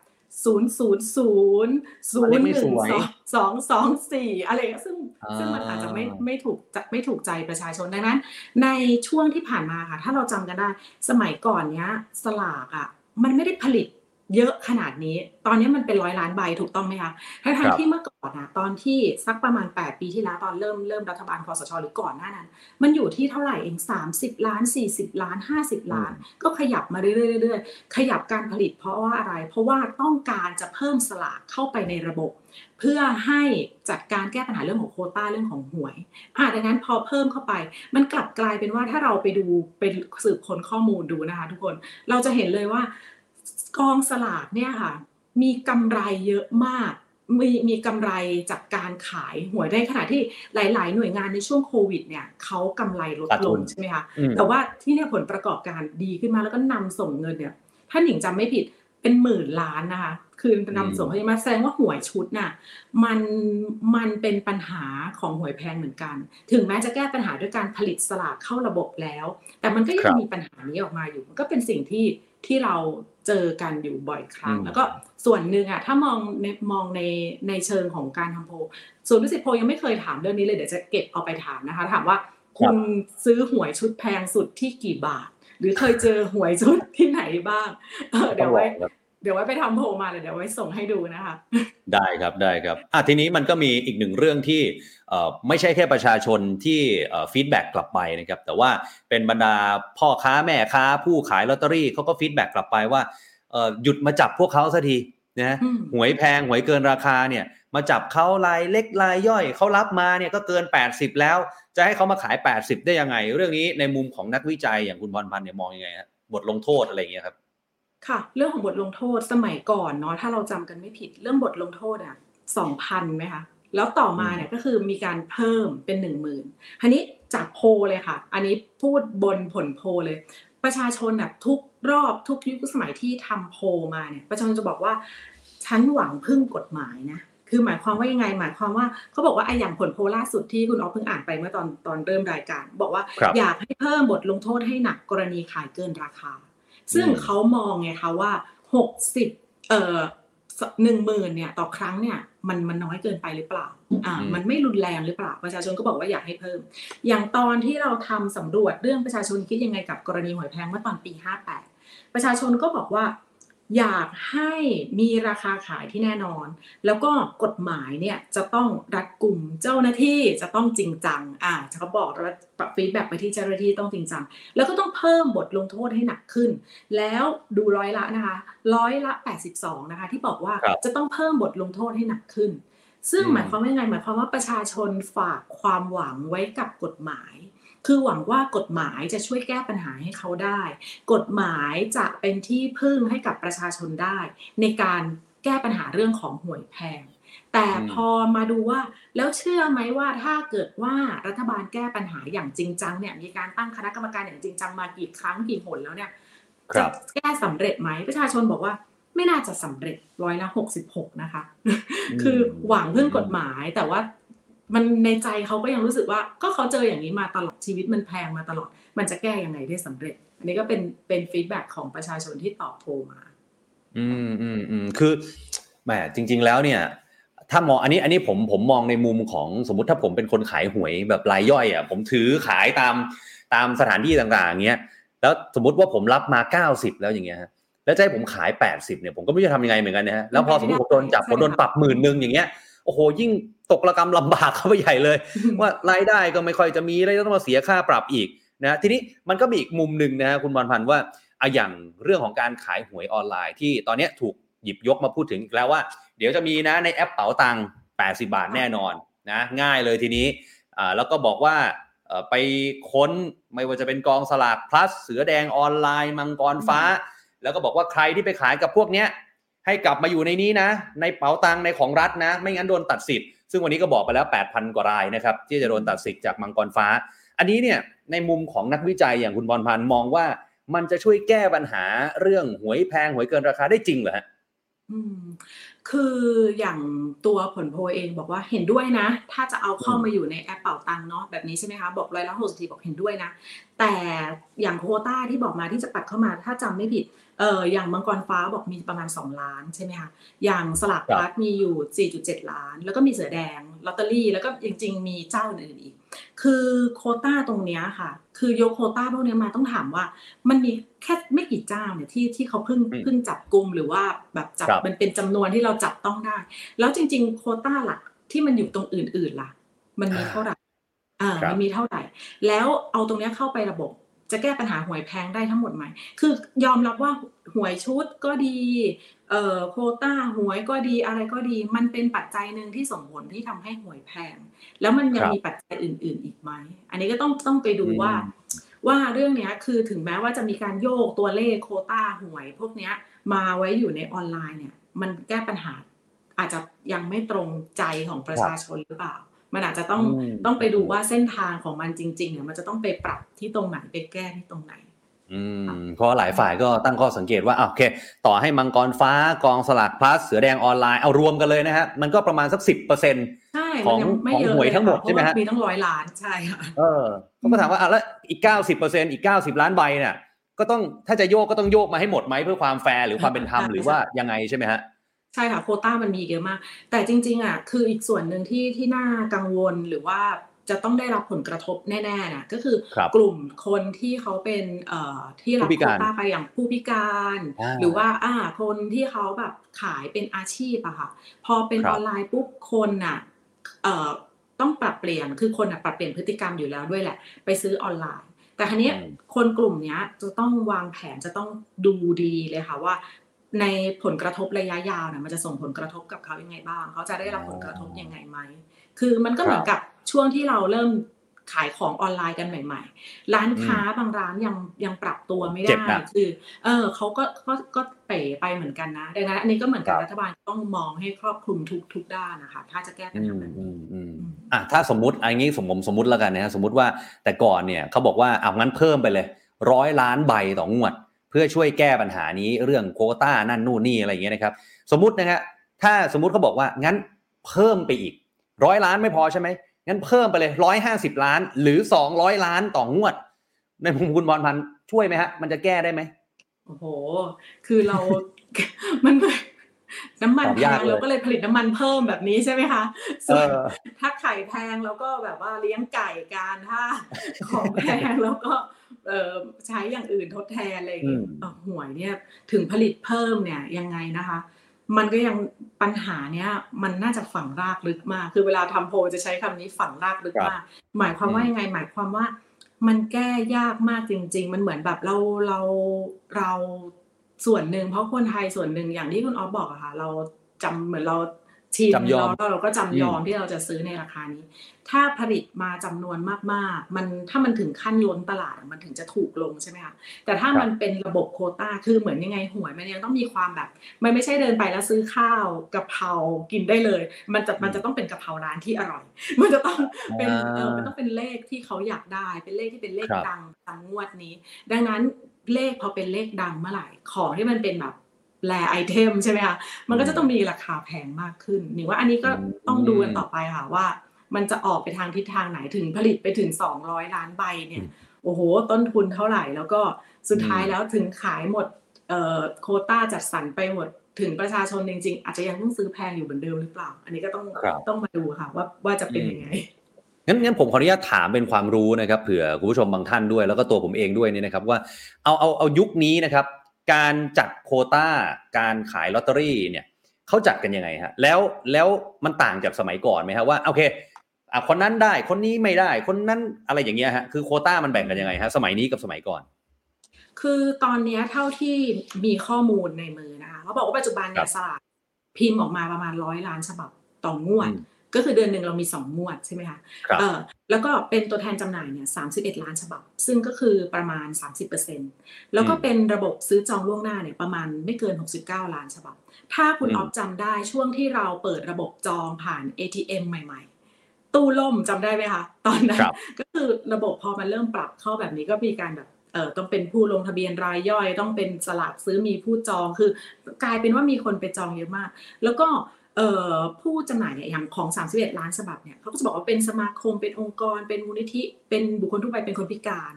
ศูนย์ศูนย์ศูนย์ศูนย์หนึ่งสองสองสองสี่อะไรอย่างเงี้ยซึ่งซึ่งมันอาจจะไม่ไม่ถูกจะไม่ถูกใจประชาชนดังนั้น ในช่วงที่ผ่านมาค่ะ ถ้าเราจำกันได้ สมัยก่อนเนี้ย สลากอะ มันไม่ได้ผลิต เยอะขนาดนี้ ตอนนี้มันเป็นร้อยล้านใบถูกต้องไหมคะทั้งครัทบที่เมื่อก่อนนะตอนที่สักประมาณ 8 ปีที่แล้วตอนเริ่มเริ่มรัฐบาลคอสชหรือก่อนหน้านั้น มันอยู่ที่เท่าไหร่เอง 30 ล้าน 40 ล้าน 50 ล้าน ก็ขยับมาเรื่อยๆเรื่อยๆขยับการผลิตเพราะว่าอะไร เพราะว่าต้องการจะเพิ่มสลากเข้าไปในระบบ เพื่อให้จัดการแก้ปัญหาเรื่องของโควต้าเรื่องของหวยอ่าดังนั้นพอเพิ่มเข้าไป มันกลับกลายเป็นว่าถ้าเราไปดูเป็นสืบค้นข้อมูลดูนะคะ ทุกคนเราจะเห็นเลยว่า กองสลากเนี่ยค่ะ มีกำไรเยอะมาก มีมีกำไรจากการขายหวยได้ขณะที่หลาย ๆ หน่วยงานในช่วงโควิดเนี่ยเขากำไรลดขาดลทุงนใช่ไหมคะอืมแต่ว่าที่เนี่ยผลประกอบการดีขึ้นมาแล้วก็นำส่งเงินเนี่ยถ้าหนิงจำไม่ผิดเป็นหมื่นล้านนะคะ คือนำส่งเข้ามาแสดงว่าหวยชุดน่ะมันมันเป็นปัญหาของหวยแพงเหมือนกัน ถึงแม้จะแก้ปัญหาด้วยการผลิตสลากเข้าระบบแล้ว แต่มันก็ยัครังบมีปัญหานี้ออกมาอยู่ มันก็เป็นสิ่งที่ ที่เราเจอกันอยู่บ่อยครั้งอืมแล้วก็ส่วนหนึ่งอะถ้ามองในมองในในเชิงของการทำโพลส่วนวิสิตโพลยังไม่เคยถามเรื่องนี้เลยเดี๋ยวจะเก็บเอาไปถามนะคะ ถามว่าคุณซื้อหวยชุดแพงสุดที่กี่บาท หรือเคยเจอหวยชุดที่ไหนบ้างเออเดี๋ยวไว้ ต้องลองครับเดี๋ยวไว้ไปทำโพลมาเลยเดี๋ยวไว้ส่งให้ดูนะคะ ได้ครับได้ครับอะทีนี้มันก็มีอีกหนึ่งเรื่องที่เอ่อไม่ใช่แค่ประชาชนที่ feedback กลับไปนะครับ แต่ว่าเป็นบรรดาพ่อค้าแม่ค้า ผู้ขายลอตเตอรี่เขาก็ feedback กลับไปว่าเอ่อหยุดมาจับพวกเขาสักทีนะอืมหวยแพงหวยเกินราคาเนี่ยมาจับเขารายเล็กรายย่อยเขารับมาเนี่ยก็เกิน 80 แล้ว จะให้เขามาขาย 80 ได้ยังไง เรื่องนี้ในมุมของนักวิจัยอย่างคุณพรพันธ์เนี่ยมองยังไงฮะบทลงโทษอะไรอย่างเงี้ยครับ ค่ะ เรื่องของบทลงโทษสมัยก่อนเนาะถ้าเราจำกันไม่ผิดเรื่องบทลงโทษอะสองพันไหมคะ แล้วต่อมาเนี่ยก็คือมีการเพิ่มเป็นหนึ่งหมื่นทีนี้จากโพลเลยค่ะ อันนี้พูดบนผลโพลเลย ประชาชนแบบทุกรอบทุกยุคสมัยที่ทำโพลมาเนี่ย ประชาชนจะบอกว่าฉันหวังพึ่งกฎหมายนะ คือหมายความว่ายังไง หมายความว่าเขาบอกว่าไอ้อย่างผลโพลล่าสุดที่คุณออฟเพิ่งอ่านไปเมื่อตอนตอนเริ่มรายการ บอกว่าครับ อยากให้เพิ่มบทลงโทษให้หนักกรณีขายเกินราคา ซึ่งอืมเขามองไงคะว่าหกสิบเอ่อหนึ่งหมื่นเนี่ยต่อครั้งเนี่ยมันมันน้อยเกินไปหรือเปล่า อ่าอืมมันไม่รุนแรงหรือเปล่า ประชาชนก็บอกว่าอยากให้เพิ่ม อย่างตอนที่เราทำสำรวจเรื่องประชาชนคิดยังไงกับกรณีหวยแพงเมื่อตอนปี 58 ประชาชนก็บอกว่า อยากให้มีราคาขายที่แน่นอน แล้วก็กฎหมายเนี่ยจะต้องรัดกลุ่มเจ้าหน้าที่จะต้องจริงจัง อ่าเขาบอกแล้วฟีดแบ็กไปที่เจ้าหน้าที่ต้องจริงจัง แล้วก็ต้องเพิ่มบทลงโทษให้หนักขึ้น แล้วดูร้อยละนะคะร้อยละ 82 นะคะ ที่บอกว่าครับจะต้องเพิ่มบทลงโทษให้หนักขึ้น ซึ่งอืมหมายความว่ายังไงหมายความว่าประชาชนฝากความหวังไว้กับกฎหมาย คือหวังว่ากฎหมายจะช่วยแก้ปัญหาให้เขาได้ กฎหมายจะเป็นที่พึ่งให้กับประชาชนได้ ในการแก้ปัญหาเรื่องของหวยแพง แต่อืมพอมาดูว่า แล้วเชื่อไหมว่าถ้าเกิดว่ารัฐบาลแก้ปัญหาอย่างจริงจังเนี่ยมีการตั้งคณะกรรมการอย่างจริงจังมากี่ครั้งกี่หนแล้วเนี่ยครัจะบแก้สำเร็จไหมประชาชนบอกว่าไม่น่าจะสำเร็จร้อยละหกสิบหกนะคะ คือหวังพึ่งกฎหมายแต่ว่า มันในใจเขาก็ยังรู้สึกว่า ก็เขาเจออย่างนี้มาตลอดชีวิตมันแพงมาตลอด มันจะแก้ยังไงได้สำเร็จ อันนี้ก็เป็นเป็นฟีดแบ็ของประชาชนที่ตอบโพลมา อืมอืมอืมคือแหมจริง ๆ แล้วเนี่ย ถ้ามองอันนี้อันนี้ผมผมมองในมุมของสมมติถ้าผมเป็นคนขายหวยแบบรายย่อยอะผมถือขายตามตามสถานที่ต่างๆอย่างเงี้ยแล้วสมมติว่าผมรับมา 90 แล้วอย่างเงี้ยฮะแล้วจะให้ผมขาย 80เนี่ยผมก็ไม่รู้จะทำยังไงเหมือนกันนะฮะแล้วพอสมมติผมโดนจับผมโดนปรับหมื่นหนึ่งอย่างเงี้ยโอ้โหยิ่ง ตกระกรรมลำบากเข้าไปใหญ่เลย ว่ารายได้ก็ไม่ค่อยจะมีแล้วต้องมาเสียค่าปรับอีกนะทีนี้มันก็มีอีกมุมหนึ่งนะฮะคุณบอลพันธ์ว่าอะอย่างเรื่องของการขายหวยออนไลน์ที่ตอนเนี้ยถูกหยิบยกมาพูดถึงอีกแล้วว่า เดี๋ยวจะมีนะในแอปเป๋าตังค์80 บาทแน่นอนนะง่ายเลยทีนี้อ่าแล้วก็บอกว่าเอ่อไปค้นไม่ว่าจะเป็นกองสลาก plus เสือแดงออนไลน์มังกรฟ้า แล้วก็บอกว่าใครที่ไปขายกับพวกเนี้ยให้กลับมาอยู่ในนี้นะ ในเป๋าตังค์ในของรัฐนะ ไม่งั้นโดนตัดสิทธิ์ ซึ่งวันนี้ก็บอกไปแล้ว 8,000 กว่ารายนะครับที่จะโดนตัดสิทธิ์จากมังกรฟ้า อันนี้เนี่ยในมุมของนักวิจัยอย่างคุณบอลพันธ์มองว่ามันจะช่วยแก้ปัญหาเรื่องหวยแพงหวยเกินราคาได้จริงเหรอฮะอืมคืออย่างตัวผลโพลเองบอกว่าเห็นด้วยนะ ถ้าจะเอาเข้ามาอยู่ในแอปเป่าตังค์เนาะแบบนี้ใช่ไหมคะ บอกร้อยละหกสิบบอกเห็นด้วยนะ แต่อย่างโคต้าที่บอกมาที่จะปัดเข้ามาถ้าจำไม่ผิด เอออย่างมังกรฟ้าบอกมีประมาณ 2 ล้านใช่ไหมคะอย่างสลากครับพลัดมีอยู่ 4.7 ล้าน แล้วก็มีเสือแดงลอตเตอรี่ แล้วก็จริง ๆ มีเจ้าอื่นๆอีก คือโควต้าตรงเนี้ยค่ะ คือยกโควต้าพวกเนี้ยมาต้องถามว่า มันมีแค่ไม่กี่เจ้าเนี่ยที่ที่เขาเพิ่งอืมเพิ่งจับกลุ่มหรือว่าแบบจับครับมันเป็นจำนวนที่เราจับต้องได้ แล้วจริง ๆ โควต้าหลักที่มันอยู่ตรงอื่น ๆล่ะ มันมีเท่าไหร่อ่าครับมันมีเท่าไหร่ แล้วเอาตรงเนี้ยเข้าไประบบ จะแก้ปัญหาหวยแพงได้ทั้งหมดไหม คือยอมรับว่าหวยชุดก็ดีเอ่อโควต้าหวยก็ดีอะไรก็ดี มันเป็นปัจจัยหนึ่งที่ส่งผลที่ทำให้หวยแพง แล้วมันยังครับมีปัจจัยอื่น ๆ อีกไหม อันนี้ก็ต้องต้องไปดูอืมว่า ว่าเรื่องเนี้ยคือถึงแม้ว่าจะมีการโยกตัวเลขโควต้าหวย พวกเนี้ยมาไว้อยู่ในออนไลน์เนี่ย มันแก้ปัญหาอาจจะยังไม่ตรงใจของประชาชนหรือเปล่า มันอาจจะต้องอืมต้องไปดูว่าเส้นทางของมันจริงๆเนี่ยมันจะต้องไปปรับที่ตรงไหนไปแก้ที่ตรงไหนอืมเพราะหลายฝ่ายก็ตั้งข้อสังเกตว่าอะโอเค ต่อให้มังกรฟ้ากองสลากพลัสเสือแดงออนไลน์เอารวมกันเลยนะฮะมันก็ประมาณสักสิบเปอร์เซ็นต์ใช่ของมันยังไม่เยอะของหวยเลยทั้งหมดค่ะใช่ไหมฮะเพราะว่ามีตั้งร้อยล้านใช่ค่ะเออเขาก็ถามว่าอะแล้วอีกเก้าสิบเปอร์เซ็นต์อีกเก้าสิบล้านใบเนี่ยก็ต้องถ้าจะโยกก็ต้องโยกมาให้หมดไหมเพื่อความแฟร์หรือความเป็นธรรมใช่หรือว่ายังไงใช่ไหมฮะ ใช่ค่ะโควต้ามันมีอีกเยอะมาก แต่จริง ๆอะคืออีกส่วนหนึ่งที่ที่น่ากังวลหรือว่าจะต้องได้รับผลกระทบแน่ๆนะก็คือครับกลุ่มคนที่เขาเป็นเอ่อที่รับผู้พิโคการวต้าไปอย่างผู้พิการอ่าหรือว่าอ่าคนที่เขาแบบขายเป็นอาชีพอะค่ะ พอเป็นครับออนไลน์ปุ๊บคนน่ะเอ่อต้องปรับเปลี่ยนคือคนน่ะปรับเปลี่ยนพฤติกรรมอยู่แล้วด้วยแหละ ไปซื้อออนไลน์ แต่ทีนี้ยอืมคนกลุ่มเนี้ยจะต้องวางแผนจะต้องดูดีเลยค่ะว่า ในผลกระทบระยะยาวเนี่ยมันจะส่งผลกระทบกับเขายังไงบ้าง เขาจะได้รับผลกระทบยังไงไหม คือมันก็เหมือนกับช่วงที่เราเริ่มขายของออนไลน์กันใหม่ ๆ ร้านค้าบางร้านยังยังปรับตัวไม่เจ็ได้บนะคือ เออเขาก็ก็ก็เป๋ไปเหมือนกันนะ ดังนั้นอันนี้ก็เหมือนกับครับรัฐบาลต้องมองให้ครอบคลุมทุกทุกด้านนะคะ ถ้าจะแก้ปัญอืหามแบบอืนี้มอืมอืมอะถ้าสมมติอันนี้สมผมสมมติแล้วกันนะฮะสมมติว่าแต่ก่อนเนี่ยเขาบอกว่าเอางั้นเพิ่มไปเลยร้อยล้านใบต่องวด เพื่อช่วยแก้ปัญหานี้เรื่องโควต้านั่นนู่นนี่อะไรอย่างเงี้ยนะครับสมมตินะฮะถ้าสมมติเขาบอกว่างั้นเพิ่มไปอีกร้อยล้านไม่พอใช่ไหมงั้นเพิ่มไปเลยร้อยห้าสิบล้าน หรือสองร้อยล้านต่องวด ในมุมคุณบอลพันธ์ช่วยไหมฮะ มันจะแก้ได้ไหมโอ้โห คือเรา มันเหมือนน้ำมันตอบแพยากงเลยเราก็เลยผลิตน้ำมันเพิ่มแบบนี้ใช่ไหมคะเอส่วนอถ้าไข่แพงเราก็แบบว่าเลี้ยงไก่การถ้าของแพงแล้วก็เอ่อ ใช้อย่างอื่นทดแทนอะไรอย่างเงี้ยอืมเอ่อหวยเนี่ยถึงผลิตเพิ่มเนี่ยยังไงนะคะ มันก็ยังปัญหาเนี้ยมันน่าจะฝังรากลึกมาก คือเวลาทำโพลจะใช้คำนี้ฝังรากลึกมาก หมายความว่าอืมยังไง หมายความว่า มันแก้ยากมากจริง ๆ มันเหมือนแบบเราเราเราส่วนหนึ่งเพราะคนไทยส่วนหนึ่งอย่างที่คุณออฟบอกอะค่ะ เราจำเหมือนเรา ชินจำยอมแล้วเราก็จำยอมอืมที่เราจะซื้อในราคานี้ ถ้าผลิตมาจำนวนมากๆ มันถ้ามันถึงขั้นล้นตลาดอะมันถึงจะถูกลงใช่ไหมคะแต่ถ้ามันเป็นระบบโควต้าคือเหมือนยังไงหวยมันยังต้องมีความแบบ มันไม่ใช่เดินไปแล้วซื้อข้าวกะเพรากินได้เลย มันจะมันจะต้องเป็นกะเพราร้านที่อร่อย มันจะต้องเป็นเออมันต้องเป็นเลขที่เขาอยากได้ เป็นเลขที่เป็นเลขครับดังตามงวดนี้ ดังนั้นเลขพอเป็นเลขดังเมื่อไหร่ของที่มันเป็นแบบ แลไอเทมใช่ไหมคะมันก็จะต้องมีราคาแพงมากขึ้นหนิงว่าอันนี้ก็ต้องดูกันต่อไปค่ะว่า มันจะออกไปทางทิศทางไหนถึงผลิตไปถึง 200 ล้านใบเนี่ยโอ้โห ต้นทุนเท่าไหร่แล้วก็สุดท้ายแล้วถึงขายหมดเอ่อโควต้าจัดสรรไปหมดถึงประชาชนจริง ๆ อาจจะยังต้องซื้อแพงอยู่เหมือนเดิมหรือเปล่า อันนี้ก็ต้องครับต้องมาดูค่ะ ว่าว่าจะเป็นยังไงงั้นงั้นผมขออนุญาตถามเป็นความรู้นะครับเผื่อคุณผู้ชมบางท่านด้วย แล้วก็ตัวผมเองด้วยเนี่ยนะครับว่าเอาเอาเอายุคนี้นะครับ การจัดโควต้า การขายลอตเตอรี่เนี่ยเขาจัดกันยังไงฮะแล้วแล้วมันต่างจากสมัยก่อนไหมฮะว่าโอเคอะคนนั้นได้คนนี้ไม่ได้ คนนั้นอะไรอย่างเงี้ยฮะคือโควต้ามันแบ่งกันยังไงฮะสมัยนี้กับสมัยก่อน คือตอนเนี้ยเท่าที่มีข้อมูลในมือนะคะเขาบอกว่าปัจจุบันเนี่ครัยบสลากพิมพ์ออกมาประมาณร้อยล้านฉบับต่องวดอืม ก็คือเดือนหนึ่งเรามีสองงวดใช่ไหมคะครับเออแล้วก็เป็นตัวแทนจำหน่ายเนี่ยสาล้านฉบับ ซึ่งก็คือประมาณ 30%แล้วก็อืมเป็นระบบซื้อจองล่วงหน้าเนี่ยประมาณไม่เกิน 69 ล้านฉบับ ถ้าคุณอืมออฟจำได้ช่วงที่เราเปิดระบบจองผ่าน ATM ใหม่ ๆ ตู้ล่มจำได้ไหมคะตอนนั้นครับก็คือระบบพอมันเริ่มปรับเข้าแบบนี้ก็มีการแบบเออต้องเป็นผู้ลงทะเบียนรายย่อย ต้องเป็นสลากซื้อมีผู้จองคือกลายเป็นว่ามีคนไปจองเยอะมาก แล้วก็เอ่อ ผู้จำหน่ายเนี่ยอย่างของ 31 ล้านฉบับเนี่ยเขาก็จะบอกว่าเป็นสมาคมเป็นองค์กร เป็นมูลนิธิ เป็นบุคคลทั่วไปเป็นคนพิการ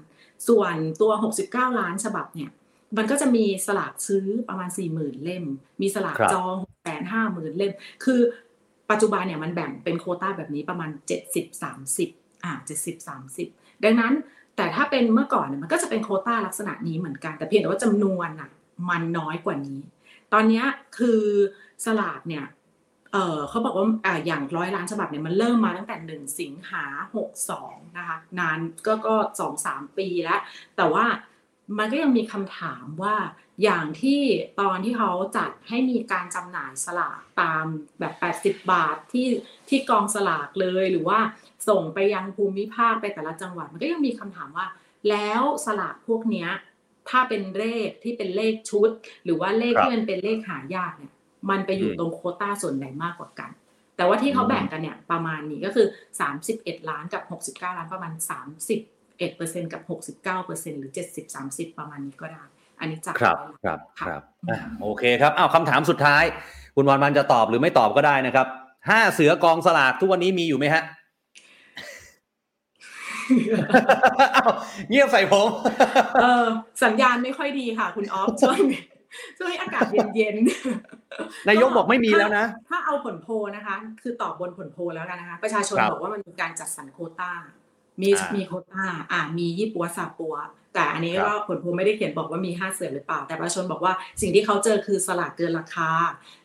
ส่วนตัว 69 ล้านฉบับเนี่ยมันก็จะมีสลากซื้อประมาณ 40,000 เล่ม มีสลากครับจองแสนห้าหมื่นเล่ม คือปัจจุบันเนี่ยมันแบ่งเป็นโควต้าแบบนี้ประมาณ 70 30อ่า70 30 ดังนั้นแต่ถ้าเป็นเมื่อก่อนเนี่ยมันก็จะเป็นโควต้าลักษณะนี้เหมือนกัน แต่เพียงแต่ว่าจำนวนอะมันน้อยกว่านี้ ตอนเนี้ยคือสลากเนี่ย เออเขาบอกว่าอ่าอย่างร้อยล้านฉบับเนี่ยมันเริ่มมาตั้งแต่หนึ่งสิงหาหกสองนะคะนานก็ก็สองสามปีแล้ว แต่ว่ามันก็ยังมีคำถามว่าอย่างที่ตอนที่เขาจัดให้มีการจำหน่ายสลากตามแบบ 80 บาทที่ที่กองสลากเลยหรือว่าส่งไปยังภูมิภาคไปแต่ละจังหวัด มันก็ยังมีคำถามว่า แล้วสลากพวกเนี้ยถ้าเป็นเลขที่เป็นเลขชุด หรือว่าเลขที่มันเป็นเลขหายากเนี่ย มันไปอยู่อืมตรงโควต้าส่วนไหนมากกว่ากัน แต่ว่าที่เขาอืมแบ่งกันเนี่ยประมาณนี้ก็คือ 31 ล้านกับ 69 ล้านประมาณ 31เปอร์เซ็นกับ 69เปอร์เซ็นหรือ 70 30 ประมาณนี้ก็ได้ อันนี้จากครับอยล้านครับค่ะครับอะโอเคครับอ้าวคำถามสุดท้าย คุณวันวันจะตอบหรือไม่ตอบก็ได้นะครับห้าเสือกองสลากทุกวันนี้มีอยู่ไหมฮะอ้าวเงียบใส่ผม เออสัญญาณไม่ค่อยดีค่ะ คุณออฟช่วงนี้ ช่วงนี้อากาศเย็นๆนายกบอกไม่มีแล้วนะ ถ้าถ้าเอาผลโพลนะคะ คือตอบบนผลโพลแล้วกันนะคะ ประชาชนครับบอกว่ามันมีการจัดสรรโควต้า มีอ่ามีมีโควต้าอ่ามียี่ปัวซาปัว แต่อันนี้ครับก็ผลโพลไม่ได้เขียนบอกว่ามีห้าเสือหรือเปล่า แต่ประชาชนบอกว่าสิ่งที่เขาเจอคือสลากเกินราคา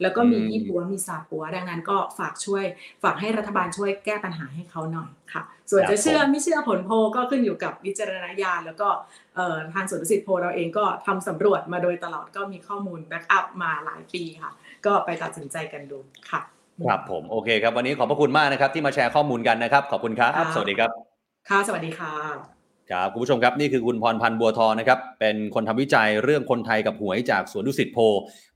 แล้วก็มีอืมยี่ปัวมีซาปัว ดังนั้นก็ฝากช่วย ฝากให้รัฐบาลช่วยแก้ปัญหาให้เขาหน่อยค่ะ ส่วนครับจะเชื่อผมไม่เชื่อผลโพลก็ขึ้นอยู่กับวิจารณญาณแล้วก็เอ่อทางสวนดุสิตโพลเราเองก็ทำสำรวจมาโดยตลอดก็มีข้อมูล backup มาหลายปีค่ะ ก็ไปตัดสินใจกันดูค่ะครับผมโอเคครับวันนี้ขอบพระคุณมากนะครับที่มาแชร์ข้อมูลกันนะครับ ขอบคุณครับครับสวัสดีครับ ค่ะ สวัสดีค่ะครับคุณผู้ชมครับนี่คือคุณพรพันธ์บัวทองนะครับ เป็นคนทำวิจัยเรื่องคนไทยกับหวยจากสวนดุสิตโพล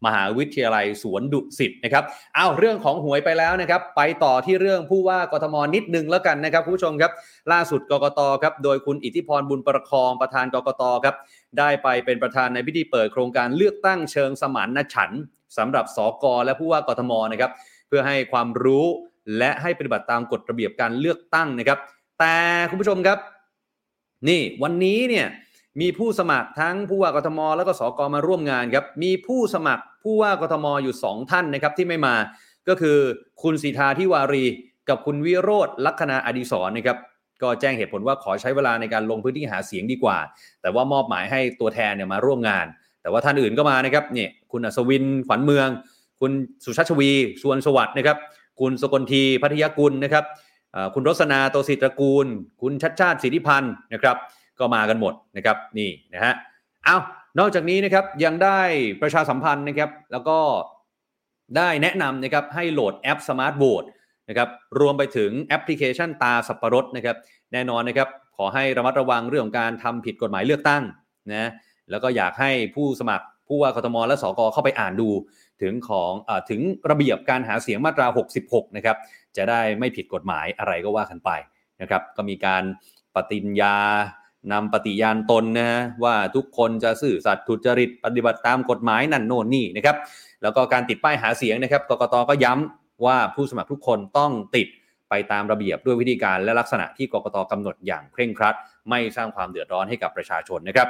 มหาวิทยาลัยสวนดุสิตนะครับอ้าวเรื่องของหวยไปแล้วนะครับ ไปต่อที่เรื่องผู้ว่ากทมนิดนึงแล้วกันนะครับคุณผู้ชมครับ ล่าสุดกกตครับโดยคุณอิทธิพรบุญประคองประธานกกตครับได้ไปเป็นประธานในพิธีเปิดโครงการเลือกตั้งเชิงสมานฉันสำหรับสกและผู้ว่ากทมนะครับเพื่อให้ความรู้และให้ปฏิบัติตามกฎระเบียบการเลือกตั้งนะครับ แต่คุณผู้ชมครับ นี่วันนี้เนี่ยมีผู้สมัครทั้งผู้ว่ากทม แล้วก็สกมาร่วมงานครับ มีผู้สมัครผู้ว่ากทมอยู่ 2 ท่านนะครับที่ไม่มาก็คือคุณสีทาทิวารี กับคุณวิโรธลัคนาอดีศรนะครับก็แจ้งเหตุผลว่าขอใช้เวลาในการลงพื้นที่หาเสียงดีกว่า แต่ว่ามอบหมายให้ตัวแทนเนี่ยมาร่วมงาน แต่ว่าท่านอื่นก็มานะครับเนี่ยคุณอัศวินขวัญเมือง คุณสุชาชวีสุวรรณสวัสดิ์นะครับ คุณสกลทีพัทยกุลนะครับ คุณรสนาโตศิตรกูล คุณชัดชาติสิทธิพันธ์นะครับก็มากันหมดนะครับนี่นะฮะเอานอกจากนี้นะครับยังได้ประชาสัมพันธ์นะครับ แล้วก็ได้แนะนำนะครับให้โหลดแอป Smart Vote นะครับรวมไปถึงแอปพลิเคชันตาสับปะรดนะครับแน่นอนนะครับขอให้ระมัดระวังเรื่องของการทำผิดกฎหมายเลือกตั้งนะแล้วก็อยากให้ผู้สมัคร ผู้ว่ากทมและสกเข้าไปอ่านดูถึงของอถึงระเบียบการหาเสียงมาตรา 66 นะครับ จะได้ไม่ผิดกฎหมายอะไรก็ว่ากันไปนะครับ ก็มีการปฏิญญานำปฏิญาณตนนะฮะว่าทุกคนจะซื่อสัตย์ทุจริตปฏิบัติตามกฎหมายนั่นโน่นนี่นะครับ แล้วก็การติดป้ายหาเสียงนะครับกกตก็ย้ำว่าผู้สมัครทุกคนต้องติดไปตามระเบียบด้วยวิธีการและลักษณะที่กกตกำหนดอย่างเคร่งครัด ไม่สร้างความเดือดร้อนให้กับประชาชนนะครับ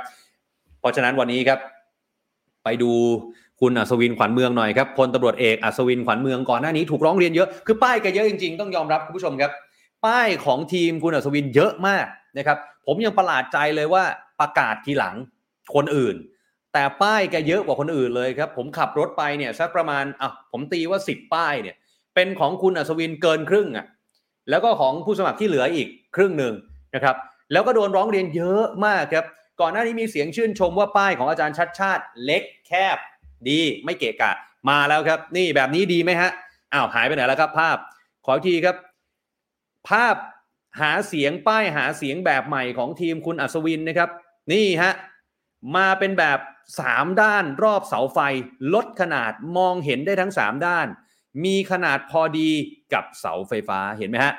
เพราะฉะนั้นวันนี้ครับ ไปดูคุณอัศวินขวัญเมืองหน่อยครับพลตำรวจเอกอัศวินขวัญเมืองก่อนหน้านี้ถูกร้องเรียนเยอะคือป้ายแกเยอะจริงๆ ต้องยอมรับคุณผู้ชมครับ ป้ายของทีมคุณอัศวินเยอะมากนะครับผมยังประหลาดใจเลยว่าประกาศทีหลังคนอื่น แต่ป้ายแกเยอะกว่าคนอื่นเลยครับ ผมขับรถไปเนี่ยสักประมาณอะผมตีว่า 10 ป้ายเนี่ยเป็นของคุณอัศวินเกินครึ่งอะแล้วก็ของผู้สมัครที่เหลืออีกครึ่งหนึ่งนะครับแล้วก็โดนร้องเรียนเยอะมากครับ ก่อนหน้านี้มีเสียงชื่นชมว่าป้ายของอาจารย์ชัดชาติเล็กแคบดีไม่เกะกะ มาแล้วครับ นี่แบบนี้ดีไหมฮะอ้าวหายไปไหนแล้วครับ ภาพ ขออีกทีครับ ภาพหาเสียงป้ายหาเสียงแบบใหม่ของทีมคุณอัศวินนะครับ นี่ฮะมาเป็นแบบสามด้านรอบเสาไฟ ลดขนาดมองเห็นได้ทั้งสามด้าน มีขนาดพอดีกับเสาไฟฟ้าเห็นไหมฮะ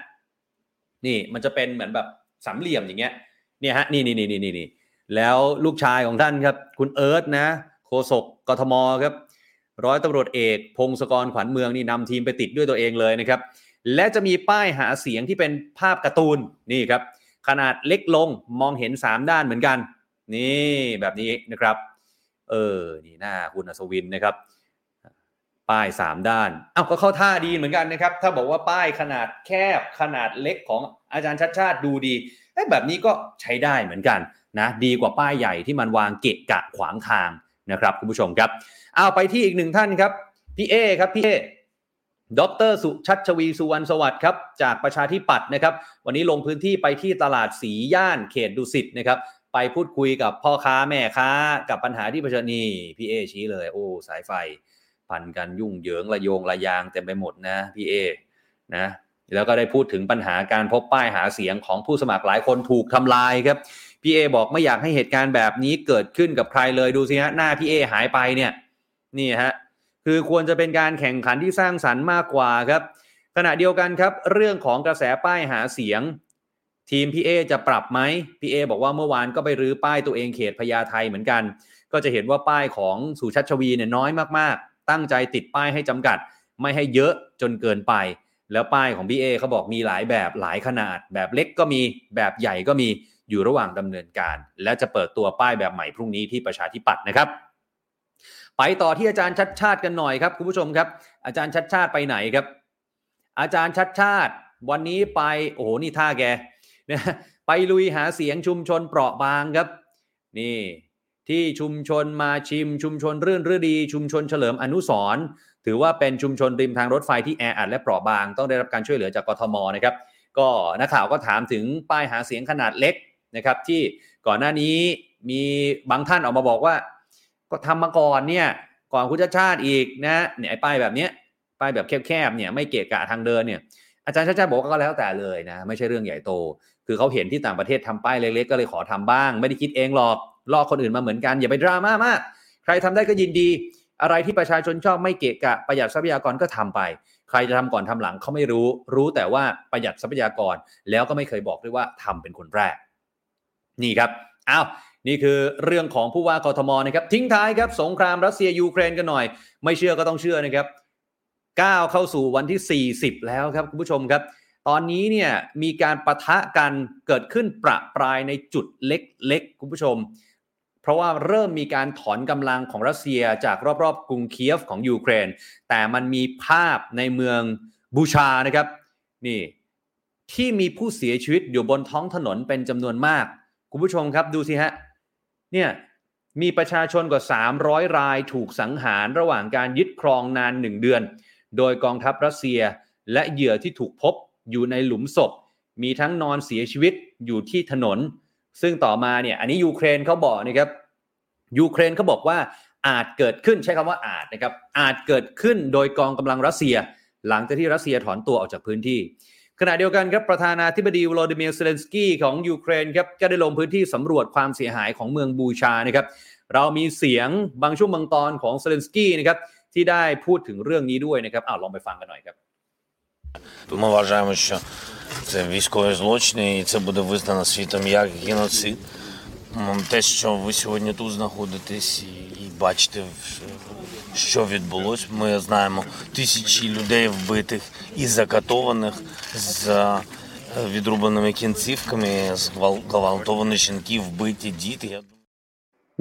นี่มันจะเป็นเหมือนแบบสามเหลี่ยมอย่างเงี้ยเนี่ยฮะนี่นี่นี่นี่นี่ แล้วลูกชายของท่านครับ คุณเอิร์ธนะโฆษกกทมครับ ร้อยตำรวจเอก พงศกรขวัญเมืองนี่นำทีมไปติดด้วยตัวเองเลยนะครับ และจะมีป้ายหาเสียงที่เป็นภาพการ์ตูนนี่ครับ ขนาดเล็กลงมองเห็น 3 ด้านเหมือนกัน นี่แบบนี้นะครับ เออนี่หน้าคุณอัศวินนะครับ ป้าย 3 ด้านอ้าวก็เข้าท่าดีเหมือนกันนะครับ ถ้าบอกว่าป้ายขนาดแคบขนาดเล็กของอาจารย์ชัดชาติดูดีเอ้แบบนี้ก็ใช้ได้เหมือนกัน นะดีกว่าป้ายใหญ่ที่มันวางเกะกะขวางทางนะครับคุณผู้ชมครับเอาไปที่อีกหนึ่งท่านครับพี่เอครับพี่เอดรสุชัชวีสุวรรณสวัสดิ์ครับจากประชาธิปัตย์นะครับ วันนี้ลงพื้นที่ไปที่ตลาดสีย่านเขตดุสิตนะครับ ไปพูดคุยกับพ่อค้าแม่ค้า กับปัญหาที่เผชิญนี่พี่เอชี้เลย โอ้สายไฟ พันกันยุ่งเหยิงระโยงระยางเต็มไปหมดนะพี่เอนะแล้วก็ได้พูดถึงปัญหาการพบป้ายหาเสียงของผู้สมัครหลายคนถูกทำลายครับ พี่เอบอกไม่อยากให้เหตุการณ์แบบนี้เกิดขึ้นกับใครเลยดูสิฮะหน้าพี่เอหายไปเนี่ยนี่ฮะคือควรจะเป็นการแข่งขันที่สร้างสรรค์มากกว่าครับ ขณะเดียวกันครับ เรื่องของกระแสป้ายหาเสียง ทีมพี่เอจะปรับไหมพี่เอบอกว่าเมื่อวานก็ไปรื้อป้ายตัวเองเขตพญาไทเหมือนกัน ก็จะเห็นว่าป้ายของสุชัชวีเนี่ยน้อยมากๆ ตั้งใจติดป้ายให้จำกัด ไม่ให้เยอะจนเกินไป แล้วป้ายของพี่เอเขาบอกมีหลายแบบหลายขนาด แบบเล็กก็มีแบบใหญ่ก็มี อยู่ระหว่างดำเนินการ และจะเปิดตัวป้ายแบบใหม่พรุ่งนี้ที่ประชาธิปัตย์นะครับ ไปต่อที่อาจารย์ชัดชาติกันหน่อยครับคุณผู้ชมครับ อาจารย์ชัดชาติไปไหนครับ อาจารย์ชัดชาติ วันนี้ไปโอ้โหนี่ท่าแกนะไปลุยหาเสียงชุมชนเปราะบางครับ นี่ที่ชุมชนมาชิมชุมชนรื่นฤดี ชุมชนเฉลิมอนุสรถือว่าเป็นชุมชนริมทางรถไฟที่แออัดและเปราะบาง ต้องได้รับการช่วยเหลือจากกทมนะครับ ก็นักข่าวก็ถามถึงป้ายหาเสียงขนาดเล็ก นะครับที่ก่อนหน้านี้มีบางท่านออกมาบอกว่า ก็ทำมาก่อนเนี่ยก่อนคุณชาติชาติอีกนะเนี่ยไอ้ป้ายแบบเนี้ยป้ายแบบแคบๆเนี่ยไม่เกะกะทางเดินเนี่ยอาจารย์ชาติชาติบอกก็แล้วแต่เลยนะไม่ใช่เรื่องใหญ่โต คือเขาเห็นที่ต่างประเทศทำป้ายเล็กๆ ก็เลยขอทำบ้าง ไม่ได้คิดเองหรอกลอกคนอื่นมาเหมือนกันอย่าไปดราม่ามาก ใครทำได้ก็ยินดี อะไรที่ประชาชนชอบไม่เกะกะประหยัดทรัพยากรก็ทำไป ใครจะทำก่อนทำหลังเขาไม่รู้ รู้แต่ว่าประหยัดทรัพยากร แล้วก็ไม่เคยบอกด้วยว่าทำเป็นคนแรก นี่ครับอ้าวนี่คือเรื่องของผู้ว่ากทมนะครับ ทิ้งท้ายครับ สงครามรัสเซียยูเครนกันหน่อย ไม่เชื่อก็ต้องเชื่อนะครับก้าวเข้าสู่วันที่ 40 แล้วครับคุณผู้ชมครับ ตอนนี้เนี่ยมีการประทะกันเกิดขึ้นประปรายในจุดเล็กๆคุณผู้ชม เพราะว่าเริ่มมีการถอนกำลังของรัสเซียจากรอบๆกรุงเคียฟของยูเครน แต่มันมีภาพในเมืองบูชานะครับ นี่ที่มีผู้เสียชีวิตอยู่บนท้องถนนเป็นจำนวนมาก คุณผู้ชมครับดูสิฮะ เนี่ยมีประชาชนกว่า 300 รายถูกสังหารระหว่างการยึดครองนาน1เดือน โดยกองทัพรัสเซียและเหยื่อที่ถูกพบอยู่ในหลุมศพ มีทั้งนอนเสียชีวิตอยู่ที่ถนน ซึ่งต่อมาเนี่ยอันนี้ยูเครนเขาบอกนะครับยูเครนเขาบอกว่าอาจเกิดขึ้นใช้คำว่าอาจนะครับอาจเกิดขึ้นโดยกองกำลังรัสเซีย หลังจากที่รัสเซียถอนตัวออกจากพื้นที่ ขณะเดียวกันครับประธานาธิบดีวลาดิเมียร์เซเลนสกี้ของยูเครนครับก็ได้ลงพื้นที่สำรวจความเสียหายของเมืองบูชานะครับเรามีเสียงบางช่วงบางตอนของเซเลนสกี้นะครับที่ได้พูดถึงเรื่องนี้ด้วยนะครับอ้าวลองไปฟังกันหน่อยครับ Ми вважаємо, що це військові злочини, і це буде визнано світом як геноцид. М, Те, що ви сьогодні тут знаходитесь і, і бачите, в- що відбулось, ми знаємо тисячі людей вбитих і закатованих з е, відрубаними кінцівками, зґвал- гвалтовані жінки, вбиті діти. Я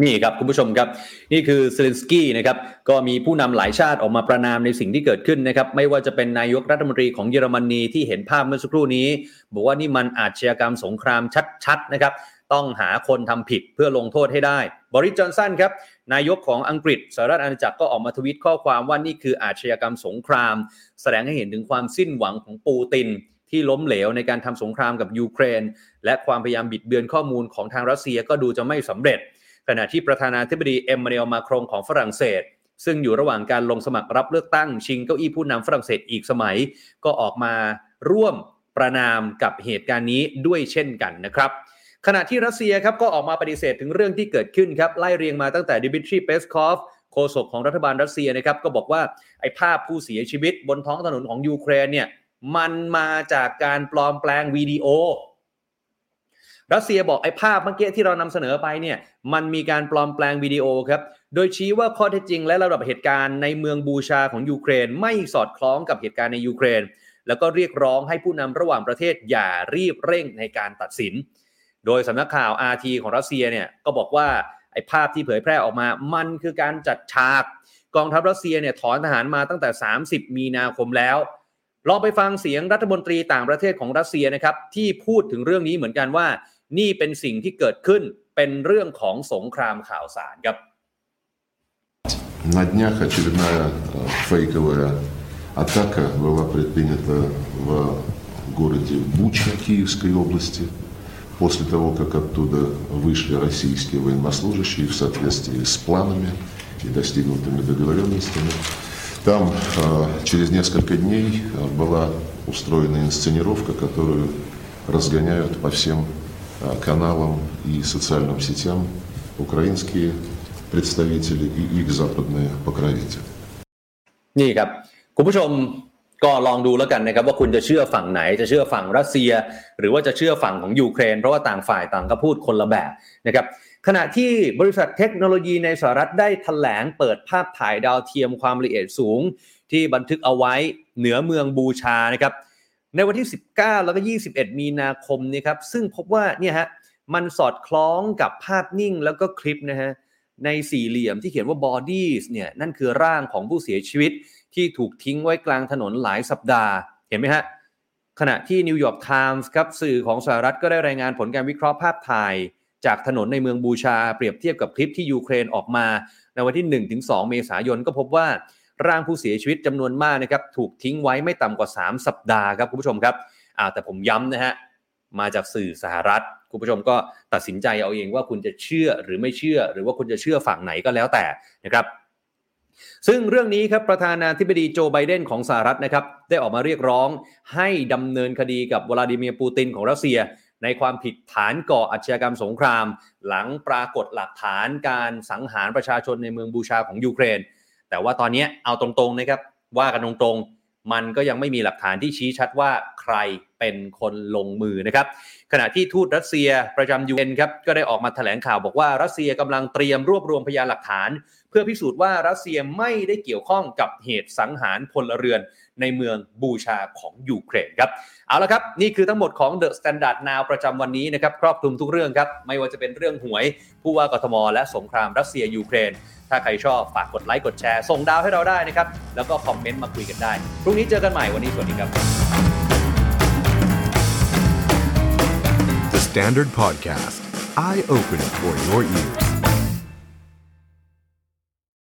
นี่ครับคุณผู้ชมครับ นี่คือเซเลนสกี้นะครับก็มีผู้นำหลายชาติออกมาประนามในสิ่งที่เกิดขึ้นนะครับไม่ว่าจะเป็นนายกรัฐมนตรีของเยอรมนีที่เห็นภาพเมื่อสักครู่นี้ บอกว่านี่มันอาชญากรรมสงครามชัดๆนะครับ ต้องหาคนทำผิดเพื่อลงโทษให้ได้บริจอนสันครับนายกของอังกฤษสหรัฐอาณาจักรก็ออกมาทวิตข้อความว่านี่คืออาชญากรรมสงคราม แสดงให้เห็นถึงความสิ้นหวังของปูตินที่ล้มเหลวในการทำสงครามกับยูเครน และความพยายามบิดเบือนข้อมูลของทางรัสเซียก็ดูจะไม่สำเร็จ ขณะที่ประธานาธิบดีเอ็มมานูเอลมาครงของฝรั่งเศส ซึ่งอยู่ระหว่างการลงสมัครรับเลือกตั้งชิงเก้าอี้ผู้นำฝรั่งเศสอีกสมัย ก็ออกมาร่วมประณามกับเหตุการณ์นี้ด้วยเช่นกันนะครับ ขณะที่รัสเซียครับก็ออกมาปฏิเสธถึงเรื่องที่เกิดขึ้นครับไล่เรียงมาตั้งแต่ดิมิทรีเปสคอฟโฆษกของรัฐบาลรัสเซียนะครับก็บอกว่าไอ้ภาพผู้เสียชีวิตบนท้องถนนของยูเครนเนี่ยมันมาจากการปลอมแปลงวิดีโอ รัสเซียบอกไอ้ภาพเมื่อกี้ที่เรานำเสนอไปเนี่ยมันมีการปลอมแปลงวิดีโอครับโดยชี้ว่าข้อเท็จจริงและระดับเหตุการณ์ในเมืองบูชาของยูเครน ไม่สอดคล้องกับเหตุการณ์ในยูเครน แล้วก็เรียกร้องให้ผู้นำระหว่างประเทศอย่ารีบเร่งในการตัดสิน โดยสำนักข่าว RT ของรัสเซียเนี่ยก็บอกว่าไอ้ภาพที่เผยแพร่ออกมา มันคือการจัดฉาก กองทัพรัสเซียเนี่ยถอนทหารมาตั้งแต่ 30 มีนาคมแล้ว ลองไปฟังเสียงรัฐมนตรีต่างประเทศของรัสเซียนะครับที่พูดถึงเรื่องนี้เหมือนกันว่า นี่เป็นสิ่งที่เกิดขึ้นเป็นเรื่องของสงครามข่าวสารครับ На днях очередная э, фейковая атака была предпринята в городе Буча Киевской области после того, как оттуда вышли российские военнослужащие в соответствии с планами и достигнутыми договоренностями. Там э, через несколько дней э, была устроена инсценировка, которую разгоняют по всем э, каналам и социальным сетям украинские представители и их западные покровители. นี่ครับ คุณผู้ชม ก็ลองดูแล้วกันนะครับว่าคุณจะเชื่อฝั่งไหนจะเชื่อฝั่งรัสเซีย หรือว่าจะเชื่อฝั่งของยูเครน เพราะว่าต่างฝ่ายต่างก็พูดคนละแบบนะครับขณะที่บริษัทเทคโนโลยีในสหรัฐได้แถลงเปิดภาพถ่ายดาวเทียมความละเอียดสูง ที่บันทึกเอาไว้เหนือเมืองบูชานะครับในวันที่ 19 แล้วก็ 21 มีนาคมนี้ครับซึ่งพบว่าเนี่ยฮะมันสอดคล้องกับภาพนิ่งแล้วก็คลิปนะฮะในสี่เหลี่ยมที่เขียนว่า bodies เนี่ยนั่นคือร่างของผู้เสียชีวิต ที่ถูกทิ้งไว้กลางถนนหลายสัปดาห์ เห็นไหมฮะ ขณะที่นิวยอร์กไทมส์ครับสื่อของสหรัฐก็ได้รายงานผลการวิเคราะห์ภาพถ่าย จากถนนในเมืองบูชา เปรียบเทียบกับคลิปที่ยูเครนออกมา ในวันที่ 1-2 เมษายนก็พบว่าร่างผู้เสียชีวิตจำนวนมากนะครับถูกทิ้งไว้ไม่ต่ำกว่า 3 สัปดาห์ครับคุณผู้ชมครับอ่าแต่ผมย้ำนะฮะมาจากสื่อสหรัฐ คุณผู้ชมก็ตัดสินใจเอาเองว่าคุณจะเชื่อหรือไม่เชื่อ หรือว่าคุณจะเชื่อฝั่งไหนก็แล้วแต่นะครับ ซึ่งเรื่องนี้ครับประธานาธิบดีโจไบเดนของสหรัฐนะครับได้ออกมาเรียกร้องให้ดำเนินคดีกับวลาดิเมียร์ปูตินของรัสเซีย ในความผิดฐานก่ออาชญากรรมสงคราม หลังปรากฏหลักฐานการสังหารประชาชนในเมืองบูชาของยูเครน แต่ว่าตอนนี้เอาตรงๆนะครับว่ากันตรงๆ มันก็ยังไม่มีหลักฐานที่ชี้ชัดว่าใครเป็นคนลงมือนะครับขณะที่ทูตรัสเซียประจำยูเอ็นครับก็ได้ออกมาแถลงข่าวบอกว่ารัสเซียกำลังเตรียมรวบรวมพยานหลักฐาน พื่อพิสูจน์ว่ารัสเซียไม่ได้เกี่ยวข้องกับเหตุสังหารพลเรือนในเมืองบูชาของยูเครนครับ เอาละครับ นี่คือทั้งหมดของ The Standard Now ประจำวันนี้นะครับ ครอบคลุมทุกเรื่องครับ ไม่ว่าจะเป็นเรื่องหวย ผู้ว่ากทม และสงครามรัสเซียยูเครน ถ้าใครชอบฝากกดไลค์กดแชร์ ส่งดาวให้เราได้นะครับ แล้วก็คอมเมนต์มาคุยกันได้ พรุ่งนี้เจอกันใหม่วันนี้สวัสดีครับ The Standard Podcast, eye Open for your ears.